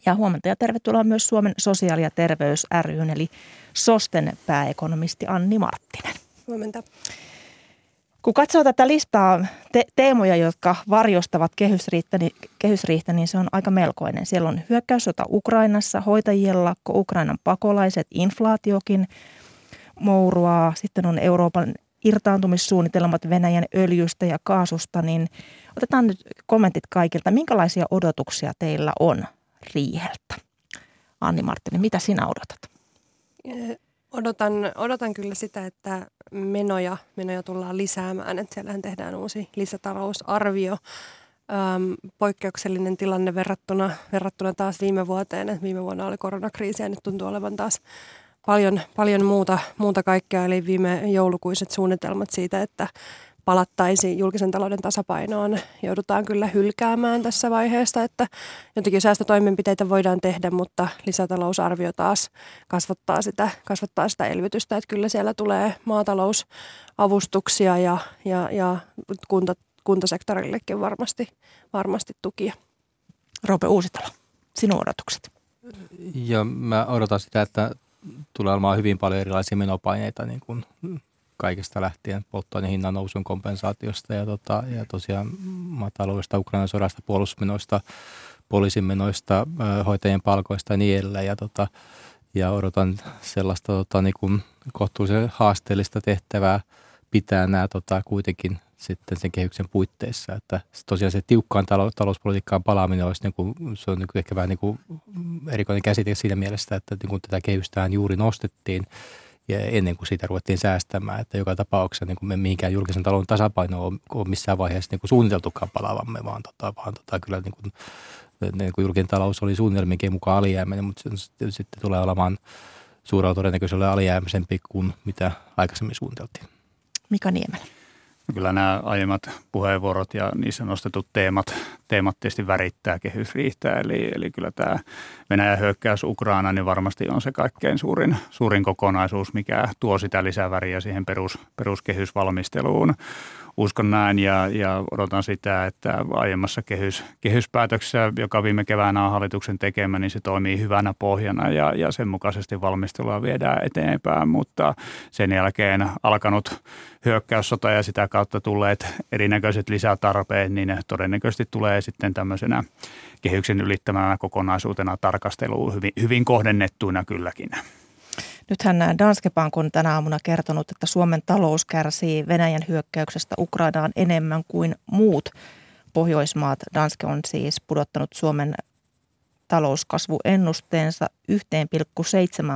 Ja huomenta ja tervetuloa myös Suomen sosiaali- ja terveys ryn eli SOSTEN pääekonomisti Anni Marttinen. Huomenta. Kun katsoo tätä listaa te- teemoja, jotka varjostavat kehysriihtä niin, kehysriihtä, niin se on aika melkoinen. Siellä on hyökkäyssota Ukrainassa, hoitajien lakko, Ukrainan pakolaiset, inflaatiokin mouruaa. Sitten on Euroopan irtaantumissuunnitelmat Venäjän öljystä ja kaasusta, niin otetaan nyt kommentit kaikilta. Minkälaisia odotuksia teillä on riiheltä? Anni Marttinen, mitä sinä odotat? Odotan, odotan kyllä sitä, että menoja, menoja tullaan lisäämään. Että siellähän tehdään uusi lisätalousarvio. Öm, poikkeuksellinen tilanne verrattuna, verrattuna taas viime vuoteen. Et viime vuonna oli koronakriisi ja nyt tuntuu olevan taas paljon, paljon muuta, muuta kaikkea. Eli viime joulukuiset suunnitelmat siitä, että palattaisiin julkisen talouden tasapainoon, joudutaan kyllä hylkäämään tässä vaiheessa, että jotenkin säästötoimenpiteitä voidaan tehdä, mutta lisätalousarvio taas kasvattaa sitä, kasvattaa sitä elvytystä, että kyllä siellä tulee maatalousavustuksia ja, ja, ja kunta, kuntasektorillekin varmasti, varmasti tukia. Roope Uusitalo, sinun odotukset? Ja mä odotan sitä, että tulee olemaan hyvin paljon erilaisia menopaineita niin kuin kaikesta lähtien polttoaineen hinnan nousun kompensaatiosta ja, tota, ja tosiaan maataloudesta, Ukrainan sodasta, puolustusmenoista, poliisimenoista, hoitajien palkoista ja niin edelleen. Ja, tota, ja odotan sellaista tota, niin kuin kohtuullisen haasteellista tehtävää pitää nämä tota, kuitenkin sitten sen kehyksen puitteissa. Että tosiaan se tiukkaan talou- talouspolitiikkaan palaaminen olisi niin kuin, se on niin kuin ehkä vähän niin kuin erikoinen käsite siinä mielessä, että niin kuin tätä kehystään juuri nostettiin ja ennen kuin siitä ruvettiin säästämään. Että joka tapauksessa niin kuin me mihinkään julkisen talouden tasapaino on, on missään vaiheessa niin kuin suunniteltukaan palavamme, vaan, tota, vaan tota, kyllä niin kuin, niin kuin julkinen talous oli suunnitelmienkin mukaan alijäämäinen, mutta sitten, sitten tulee olemaan suurella todennäköisellä alijäämäisempi kuin mitä aikaisemmin suunniteltiin. Mika Niemelä. Kyllä nämä aiemmat puheenvuorot ja niissä nostetut teemat, teemat tietysti värittää kehysriihtää. Eli, eli kyllä tämä Venäjän hyökkäys Ukraina niin varmasti on se kaikkein suurin, suurin kokonaisuus, mikä tuo sitä lisäväriä siihen perus, peruskehysvalmisteluun uskon näin ja, ja odotan sitä, että aiemmassa kehys, kehyspäätöksessä, joka viime keväänä on hallituksen tekemä, niin se toimii hyvänä pohjana ja, ja sen mukaisesti valmistelua viedään eteenpäin, mutta sen jälkeen alkanut hyökkäyssota ja sitä kautta tulleet erinäköiset lisätarpeet, niin ne todennäköisesti tulee sitten tämmöisenä kehyksen ylittämänä kokonaisuutena tarkasteluun hyvin, hyvin kohdennettuina kylläkin. Nythän Danske Bank on tänä aamuna kertonut, että Suomen talous kärsii Venäjän hyökkäyksestä Ukrainaan enemmän kuin muut Pohjoismaat. Danske on siis pudottanut Suomen talouskasvuennusteensa 1,7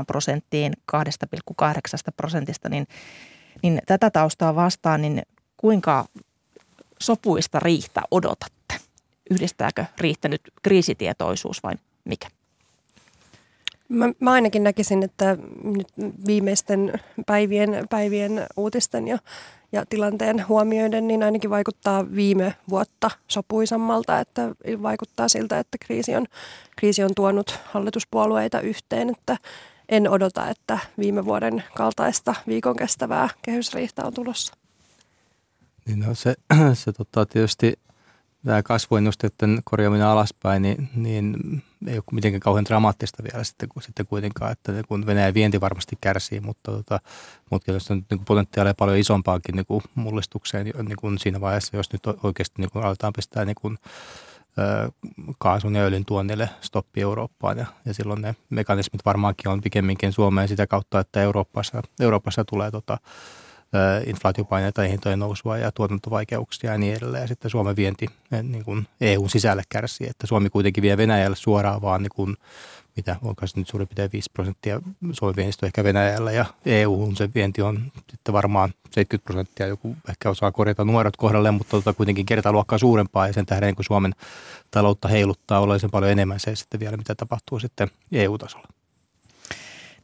prosenttiin 2,8 prosentista, niin, niin tätä taustaa vastaan, niin kuinka sopuista riihtä odotatte? Yhdistääkö riittänyt kriisitietoisuus vai mikä? Mä, mä ainakin näkisin, että nyt viimeisten päivien, päivien uutisten ja, ja tilanteen huomioiden, niin ainakin vaikuttaa viime vuotta sopuisammalta, että vaikuttaa siltä, että kriisi on, kriisi on tuonut hallituspuolueita yhteen, että en odota, että viime vuoden kaltaista viikon kestävää kehysriihtä on tulossa. Niin no se, se tota, tietysti tämä kasvuennusteiden korjaaminen alaspäin, niin, niin ei ole mitenkään kauhean dramaattista vielä sitten, kun, sitten kuitenkaan, että kun Venäjän vienti varmasti kärsii, mutta, tota, mutta jos on niin potentiaalia paljon isompaankin niin kuin mullistukseen niin kuin siinä vaiheessa, jos nyt oikeasti niin kuin aletaan pistää niin kuin, kaasun ja öljyn tuonnille stoppi Eurooppaan. Ja, ja silloin ne mekanismit varmaankin on pikemminkin Suomeen sitä kautta, että Euroopassa, Euroopassa tulee tota, inflaatiopaineita, hintojen nousua ja tuotantovaikeuksia ja niin edelleen. Ja sitten Suomen vienti niin kuin EUn sisälle kärsii, että Suomi kuitenkin vie Venäjälle suoraan vaan niin kuin, mitä onko se nyt suurin piirtein 5 prosenttia Suomen viennistä ehkä Venäjällä ja EUhun se vienti on sitten varmaan 70 prosenttia, joku ehkä osaa korjata nuorot kohdalle, mutta tota kuitenkin kertaluokkaa suurempaa ja sen tähden kun Suomen taloutta heiluttaa oleellisen paljon enemmän se sitten vielä, mitä tapahtuu sitten EU-tasolla.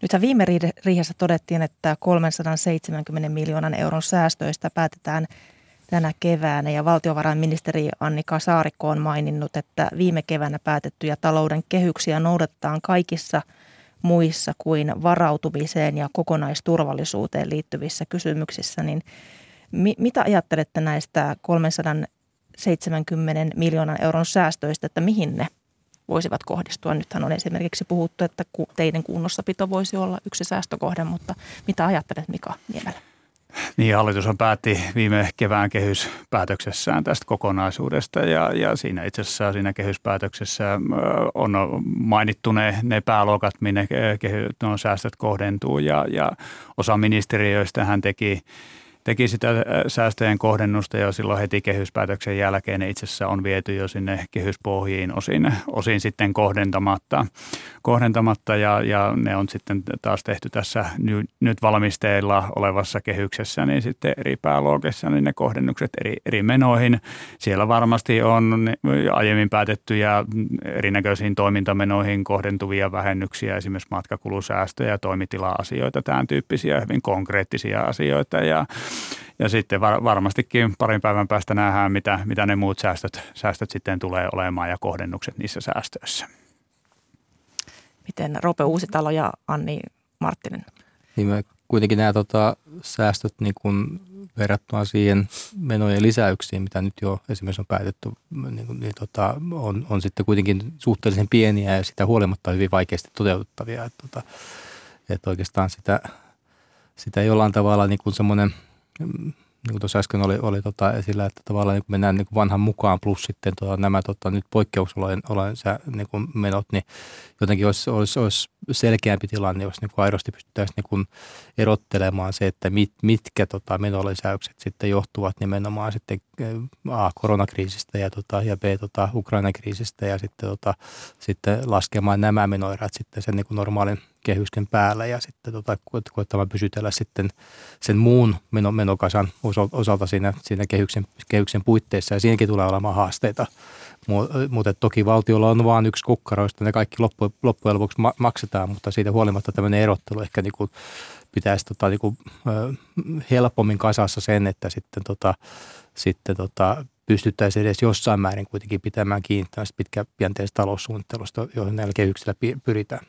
Nythän viime riihessä todettiin, että 370 miljoonan euron säästöistä päätetään tänä keväänä. Ja valtiovarainministeri Annika Saarikko on maininnut, että viime keväänä päätettyjä talouden kehyksiä noudatetaan kaikissa muissa kuin varautumiseen ja kokonaisturvallisuuteen liittyvissä kysymyksissä, niin mi- mitä ajattelette näistä 370 miljoonan euron säästöistä, että mihin ne voisivat kohdistua. Nythän on esimerkiksi puhuttu, että teidän kunnossapito voisi olla yksi säästökohde, mutta mitä ajattelet Mika Niemelä? Niin, hallitus on päätti viime kevään kehyspäätöksessään tästä kokonaisuudesta ja, ja siinä itse asiassa siinä kehyspäätöksessä on mainittu ne, ne pääluokat, minne kehy, no, säästöt kohdentuu ja, ja osa ministeriöistä hän teki teki sitä äh, säästöjen kohdennusta jo silloin heti kehyspäätöksen jälkeen. Ne itse asiassa on viety jo sinne kehyspohjiin osin, osin sitten kohdentamatta, kohdentamatta ja, ja ne on sitten taas tehty tässä ny, nyt valmisteilla olevassa kehyksessä, niin sitten eri pääluokissa niin ne kohdennukset eri, eri menoihin. Siellä varmasti on aiemmin päätettyjä erinäköisiin toimintamenoihin kohdentuvia vähennyksiä, esimerkiksi matkakulusäästöjä, toimitila-asioita, tämän tyyppisiä hyvin konkreettisia asioita ja ja sitten var, varmastikin parin päivän päästä nähdään, mitä, mitä ne muut säästöt, säästöt sitten tulee olemaan ja kohdennukset niissä säästöissä. Miten Rope Uusitalo ja Anni Marttinen? Niin me kuitenkin nämä tota, säästöt niin kun verrattuna siihen menojen lisäyksiin, mitä nyt jo esimerkiksi on päätetty, niin, niin tota, on, on sitten kuitenkin suhteellisen pieniä ja sitä huolimatta hyvin vaikeasti toteutettavia. Että, tota, että oikeastaan sitä sitä jollain tavalla niin kuin semmoinen, niin kuin tuossa äsken oli, oli tota esillä, että tavallaan niin mennään niin kuin vanhan mukaan plus sitten tota, nämä tota, nyt poikkeusolojen niin kuin menot, niin jotenkin olisi, olisi, olisi selkeämpi tilanne, jos niin kuin aidosti pystyttäisiin niin kuin erottelemaan se, että mit, mitkä tota, menolisäykset sitten johtuvat nimenomaan sitten A, koronakriisistä ja, tota, ja B, tota, Ukraina-kriisistä ja sitten, tota, sitten laskemaan nämä menoerät sitten sen niin kuin normaalin kehysken päällä ja sitten tota, koettamaan pysytellä sitten sen muun meno, menokasan osalta siinä, siinä kehyksen, kehyksen puitteissa ja siinäkin tulee olemaan haasteita. Mutta toki valtiolla on vain yksi kukkaro, josta ne kaikki loppu, loppujen lopuksi maksetaan, mutta siitä huolimatta tämmöinen erottelu ehkä niin kuin pitäisi tota, niin kuin, helpommin kasassa sen, että sitten, tota, sitten tota, pystyttäisiin edes jossain määrin kuitenkin pitämään kiinni tästä pitkäpienteisestä taloussuunnittelusta, johon näillä kehyksillä pyritään.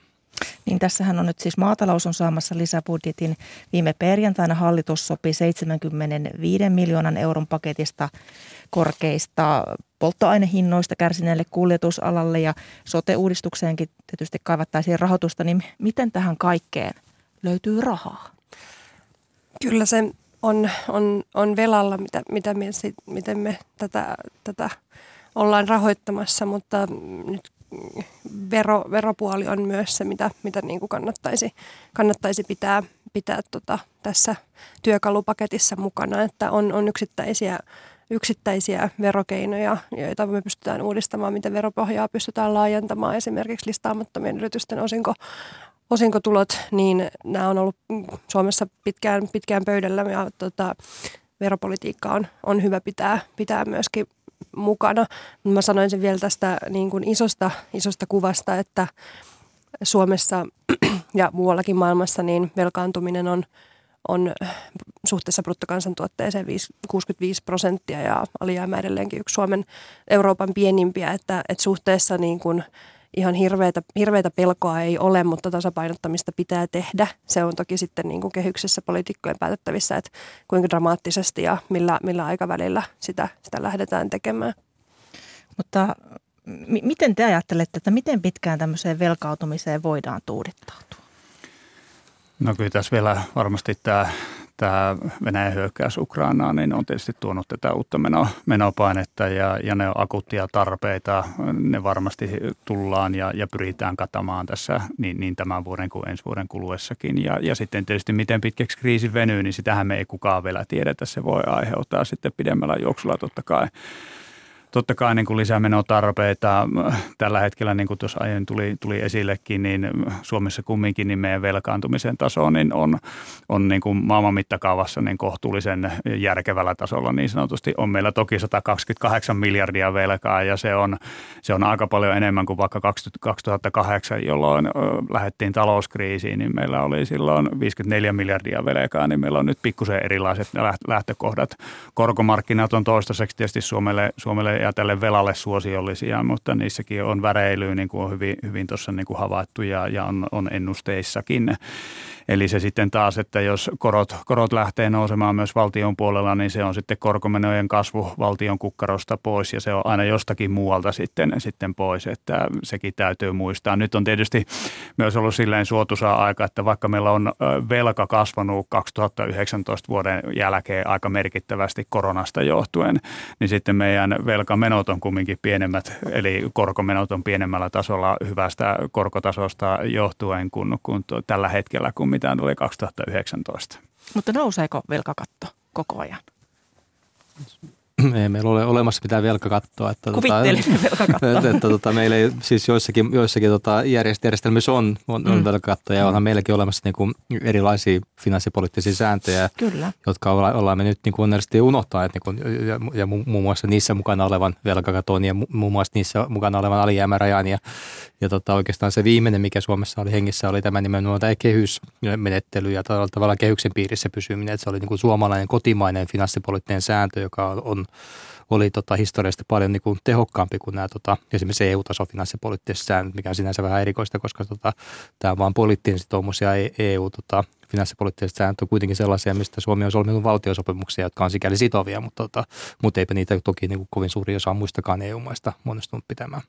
Niin tässähän on nyt siis maatalous on saamassa lisäbudjetin. Viime perjantaina hallitus sopi 75 miljoonan euron paketista korkeista polttoainehinnoista kärsineelle kuljetusalalle ja sote-uudistukseenkin tietysti kaivattaisiin rahoitusta, niin miten tähän kaikkeen löytyy rahaa? Kyllä se on, on, on velalla, mitä, mitä me, miten me tätä, tätä ollaan rahoittamassa, mutta nyt vero, veropuoli on myös se, mitä, mitä niin kuin kannattaisi, kannattaisi pitää, pitää tota, tässä työkalupaketissa mukana, että on, on yksittäisiä, yksittäisiä verokeinoja, joita me pystytään uudistamaan, miten veropohjaa pystytään laajentamaan, esimerkiksi listaamattomien yritysten osinko, osinkotulot, niin nämä on ollut Suomessa pitkään, pitkään pöydällä ja tota, veropolitiikka on, on hyvä pitää, pitää myöskin mukana. Mä sanoin sen vielä tästä niin kuin isosta, isosta kuvasta, että Suomessa ja muuallakin maailmassa niin velkaantuminen on, on suhteessa bruttokansantuotteeseen 65 prosenttia ja alijäämä edelleenkin yksi Suomen Euroopan pienimpiä, että, että suhteessa niin kuin – ihan hirveitä, hirveitä pelkoa ei ole, mutta tasapainottamista pitää tehdä. Se on toki sitten niin kuin kehyksessä poliitikkojen päätettävissä, että kuinka dramaattisesti ja millä, millä aikavälillä sitä, sitä lähdetään tekemään. Mutta m- miten te ajattelette, että miten pitkään tämmöiseen velkautumiseen voidaan tuudittautua? No kyllä tässä vielä varmasti tämä tämä Venäjän hyökkäys Ukrainaan niin on tietysti tuonut tätä uutta meno, menopainetta ja, ja ne on akuuttia tarpeita. Ne varmasti tullaan ja, ja pyritään katamaan tässä niin, niin tämän vuoden kuin ensi vuoden kuluessakin. Ja, ja sitten tietysti miten pitkäksi kriisi venyy, niin sitähän me ei kukaan vielä tiedetä. Se voi aiheuttaa sitten pidemmällä juoksulla totta kai totta kai niin kuin lisämenotarpeita. Tällä hetkellä, niin kuin tuossa aiemmin tuli, tuli esillekin, niin Suomessa kumminkin niin meidän velkaantumisen taso niin on, on niin kuin maailman mittakaavassa niin kohtuullisen järkevällä tasolla niin sanotusti. On meillä toki 128 miljardia velkaa ja se on, se on aika paljon enemmän kuin vaikka 2008, jolloin lähdettiin talouskriisiin, niin meillä oli silloin 54 miljardia velkaa, niin meillä on nyt pikkusen erilaiset lähtökohdat. Korkomarkkinat on toistaiseksi tietysti Suomelle, Suomelle ja tälle velalle suosiollisia, mutta niissäkin on väreilyä, niin kuin on hyvin, hyvin tuossa niin kuin havaittu ja, ja on, on ennusteissakin. Eli se sitten taas, että jos korot, korot lähtee nousemaan myös valtion puolella, niin se on sitten korkomenojen kasvu valtion kukkarosta pois ja se on aina jostakin muualta sitten, sitten pois, että sekin täytyy muistaa. Nyt on tietysti myös ollut silleen suotuisaa aika, että vaikka meillä on velka kasvanut 2019 vuoden jälkeen aika merkittävästi koronasta johtuen, niin sitten meidän velkamenot on kumminkin pienemmät, eli korkomenot on pienemmällä tasolla hyvästä korkotasosta johtuen kuin, kuin tällä hetkellä, kun mitä oli 2019. Mutta nouseeko velkakatto koko ajan? Ei meillä ole olemassa mitään velkakattoa. Että, tota, velkakattoa. Että, että, tota, meillä ei, siis joissakin, joissakin tota, järjestelmissä on, on, on mm. velkakattoja ja onhan meilläkin olemassa niin kuin, erilaisia finanssipoliittisia sääntöjä, Kyllä. jotka olla, ollaan me nyt niin kuin onnellisesti unohtaa, että, niin kuin, ja, ja muun muassa niissä mukana olevan velkakaton ja muun muassa niissä mukana olevan alijäämärajan ja, ja tota, oikeastaan se viimeinen, mikä Suomessa oli hengissä, oli tämä nimenomaan tämä kehysmenettely ja tavallaan kehyksen piirissä pysyminen, että se oli niin kuin suomalainen kotimainen finanssipoliittinen sääntö, joka on oli tota, historiallisesti paljon niin kuin tehokkaampi kuin nämä tota, esimerkiksi EU-tason finanssipoliittiset säännöt, mikä on sinänsä vähän erikoista, koska tota, tämä on vain poliittinen sitoumus ja EU tota, finanssipoliittiset säännöt on kuitenkin sellaisia, mistä Suomi on solminut valtiosopimuksia, jotka on sikäli sitovia, mutta, tota, mutta eipä niitä toki niin kuin kovin suuri osa muistakaan EU-maista monistunut pitämään.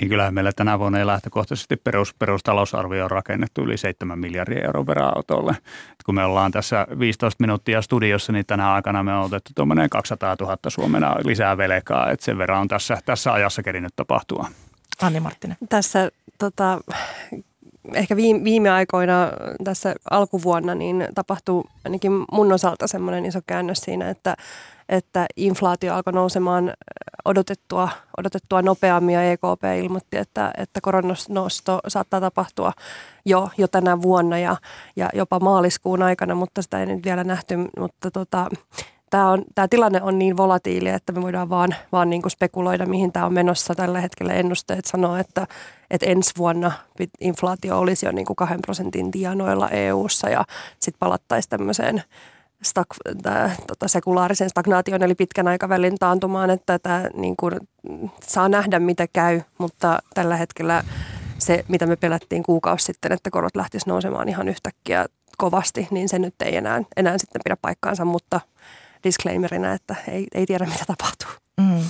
Niin kyllähän meillä tänä vuonna ei lähtökohtaisesti perus, perustalousarvio on rakennettu yli 7 miljardia euroa veroautolle. Et kun me ollaan tässä 15 minuuttia studiossa, niin tänä aikana me on otettu tuommoinen 200 000 Suomena lisää velkaa. Että sen verran on tässä, tässä ajassa kerinyt tapahtua. Anni Marttinen. Tässä tota, ehkä viime, viime aikoina tässä alkuvuonna niin tapahtuu ainakin mun osalta semmoinen iso käännös siinä, että, että inflaatio alkoi nousemaan odotettua, odotettua nopeammin ja EKP ilmoitti, että, että koronnosto saattaa tapahtua jo, jo tänä vuonna ja, ja jopa maaliskuun aikana, mutta sitä ei nyt vielä nähty, mutta tota, tämä, on, tämä tilanne on niin volatiili, että me voidaan vaan, vaan niin kuin spekuloida, mihin tämä on menossa. Tällä hetkellä ennusteet sanoo, että, että ensi vuonna inflaatio olisi jo niin kuin kahden prosentin tienoilla EU-ssa ja sitten palattaisiin tämmöiseen stag, tää, tota, sekulaarisen stagnaation eli pitkän aikavälin taantumaan, että tämä niin kuin, saa nähdä mitä käy, mutta tällä hetkellä se, mitä me pelättiin kuukausi sitten, että korot lähtisivät nousemaan ihan yhtäkkiä kovasti, niin se nyt ei enää, enää sitten pidä paikkaansa, mutta disclaimerina, että ei, ei tiedä mitä tapahtuu. Mm.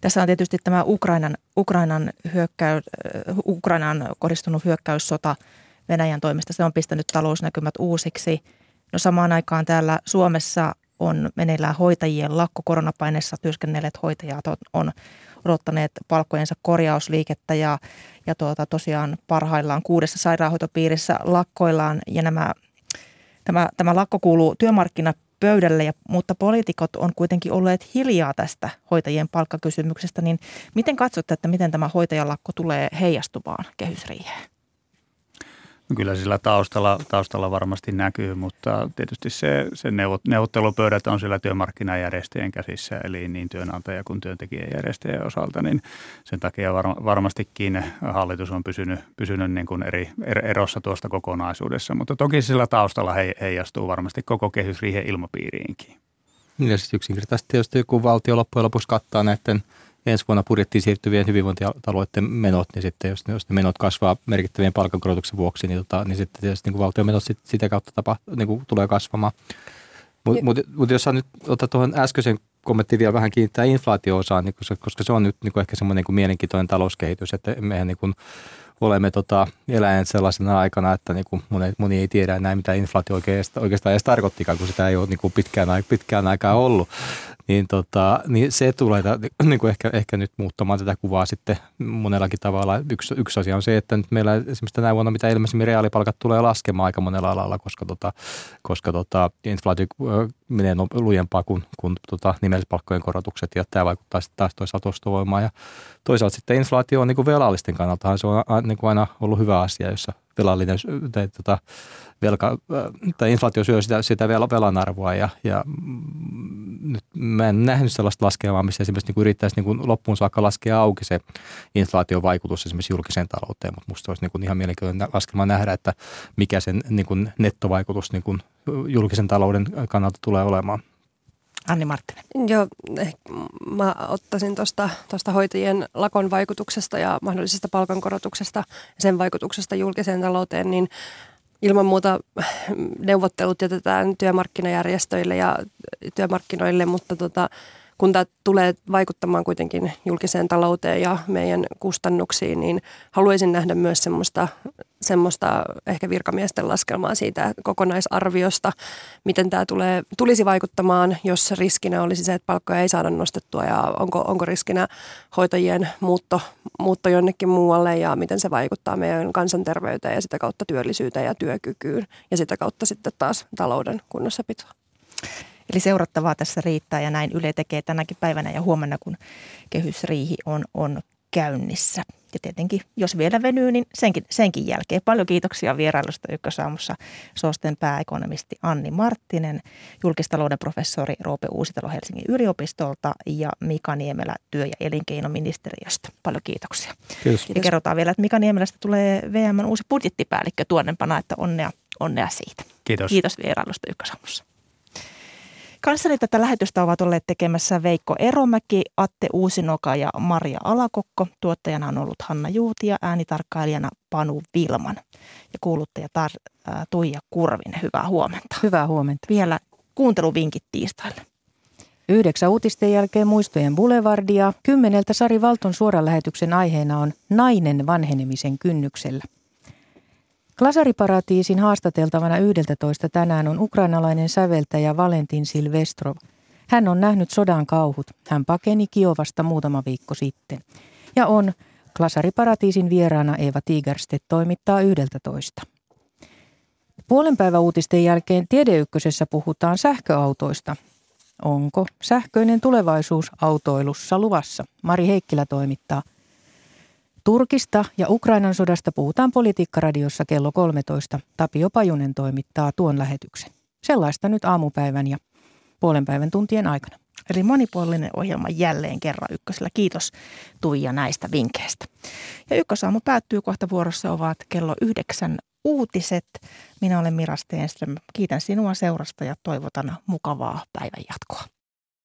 Tässä on tietysti tämä Ukrainan, Ukrainan, hyökkäy, Ukrainan kohdistunut hyökkäyssota Venäjän toimesta. Se on pistänyt talousnäkymät uusiksi. No samaan aikaan täällä Suomessa on meneillään hoitajien lakko koronapaineessa työskennelleet hoitajat on, on odottaneet palkkojensa korjausliikettä ja, ja tuota, tosiaan parhaillaan kuudessa sairaanhoitopiirissä lakkoillaan ja nämä, tämä, tämä lakko kuuluu työmarkkina pöydälle, ja, mutta poliitikot on kuitenkin olleet hiljaa tästä hoitajien palkkakysymyksestä, niin miten katsotte, että miten tämä hoitajalakko tulee heijastumaan kehysriiheen? Kyllä sillä taustalla, taustalla varmasti näkyy, mutta tietysti se, se neuvottelupöydät on sillä työmarkkinajärjestöjen käsissä, eli niin työnantaja- kuin työntekijäjärjestöjen osalta, niin sen takia var, varmastikin hallitus on pysynyt, pysynyt niin kuin eri, er, erossa tuosta kokonaisuudessa, mutta toki sillä taustalla he, heijastuu varmasti koko kehysriihen ilmapiiriinkin. Ja siis yksinkertaisesti tietysti kun valtio loppujen lopuksi kattaa näiden – ensi vuonna budjettiin siirtyvien hyvinvointialueiden menot, niin sitten jos, jos ne menot kasvaa merkittävien palkankorotuksen vuoksi, niin, tota, niin sitten tietysti niin kuin valtion menot sit, sitä kautta tapa, niin kuin tulee kasvamaan. Mutta mut, mut jos sä nyt ottaa tuohon äskeisen kommentti vielä vähän kiinnittää inflaatio-osaan, niin koska, koska se on nyt niin kuin ehkä semmoinen niin mielenkiintoinen talouskehitys, että mehän niin kuin olemme tota, eläen sellaisena aikana, että niin kuin moni, moni ei tiedä enää, mitä inflaatio oikeastaan, oikeastaan edes tarkoittikaan, kun sitä ei ole niin kuin pitkään, pitkään aikaa ollut niin, tota, niin se tulee niin kuin ehkä, ehkä nyt muuttamaan tätä kuvaa sitten monellakin tavalla. Yksi, yksi asia on se, että nyt meillä esimerkiksi tänä vuonna mitä ilmeisimmin reaalipalkat tulee laskemaan aika monella alalla, koska, tota, koska tota, inflaatio menee no, lujempaa kuin, kuin tota, nimellispalkkojen korotukset ja tämä vaikuttaa sitten taas toisaalta ostovoimaan. Ja toisaalta sitten inflaatio on niin kuin velallisten kannalta se on niin kuin aina ollut hyvä asia, jossa velallinen tai, tota, velka, tai inflaatio syö sitä, sitä velan arvoa ja, ja nyt mä en nähnyt sellaista laskelmaa, missä esimerkiksi niin yrittäisi niin loppuun saakka laskea auki se inflaation vaikutus esimerkiksi julkiseen talouteen, mutta musta olisi niin ihan mielenkiintoinen laskelma nähdä, että mikä sen niin nettovaikutus niin julkisen talouden kannalta tulee olemaan. Anni Marttinen. Joo, eh, mä ottaisin tuosta hoitajien lakon vaikutuksesta ja mahdollisesta palkankorotuksesta ja sen vaikutuksesta julkiseen talouteen, niin ilman muuta neuvottelut jätetään työmarkkinajärjestöille ja työmarkkinoille, mutta tota, kun tämä tulee vaikuttamaan kuitenkin julkiseen talouteen ja meidän kustannuksiin, niin haluaisin nähdä myös semmoista, semmoista ehkä virkamiesten laskelmaa siitä kokonaisarviosta, miten tämä tulee, tulisi vaikuttamaan, jos riskinä olisi se, että palkkoja ei saada nostettua ja onko, onko riskinä hoitajien muutto, muutto jonnekin muualle ja miten se vaikuttaa meidän kansanterveyteen ja sitä kautta työllisyyteen ja työkykyyn ja sitä kautta sitten taas talouden kunnossapitoon. Eli seurattavaa tässä riittää ja näin Yle tekee tänäkin päivänä ja huomenna, kun kehysriihi on, on käynnissä. Ja tietenkin, jos vielä venyy, niin senkin, senkin jälkeen. Paljon kiitoksia vierailusta Ykkösaamussa Soosten pääekonomisti Anni Marttinen, julkistalouden professori Roope Uusitalo Helsingin yliopistolta ja Mika Niemelä työ- ja elinkeinoministeriöstä. Paljon kiitoksia. Kiitos. Ja kerrotaan vielä, että Mika Niemelästä tulee VM uusi budjettipäällikkö tuonnempana, että onnea, onnea siitä. Kiitos. Kiitos vierailusta Ykkösaamussa. Kanssani tätä lähetystä ovat olleet tekemässä Veikko Eromäki, Atte Uusinoka ja Maria Alakokko. Tuottajana on ollut Hanna Juuti ja äänitarkkailijana Panu Vilman. Ja kuuluttaja tar- äh, Tuija Kurvinen. Hyvää huomenta. Hyvää huomenta. Vielä kuunteluvinkit tiistaille. Yhdeksän uutisten jälkeen muistojen Boulevardia. Kymmeneltä Sari Valton suoran lähetyksen aiheena on nainen vanhenemisen kynnyksellä. Glasariparatiisin haastateltavana 11 tänään on ukrainalainen säveltäjä Valentin Silvestrov. Hän on nähnyt sodan kauhut. Hän pakeni Kiovasta muutama viikko sitten. Ja on Klasariparatiisin vieraana Eeva Tigerstedt toimittaa 11. Puolen päivän uutisten jälkeen Tiedeykkösessä puhutaan sähköautoista. Onko sähköinen tulevaisuus autoilussa luvassa? Mari Heikkilä toimittaa. Turkista ja Ukrainan sodasta puhutaan Politiikkaradiossa kello 13. Tapio Pajunen toimittaa tuon lähetyksen. Sellaista nyt aamupäivän ja puolen päivän tuntien aikana. Eli monipuolinen ohjelma jälleen kerran ykkösellä. Kiitos Tuija näistä vinkkeistä. Ja ykkösaamu päättyy kohta vuorossa ovat kello yhdeksän uutiset. Minä olen Mira Stenström. Kiitän sinua seurasta ja toivotan mukavaa päivän jatkoa.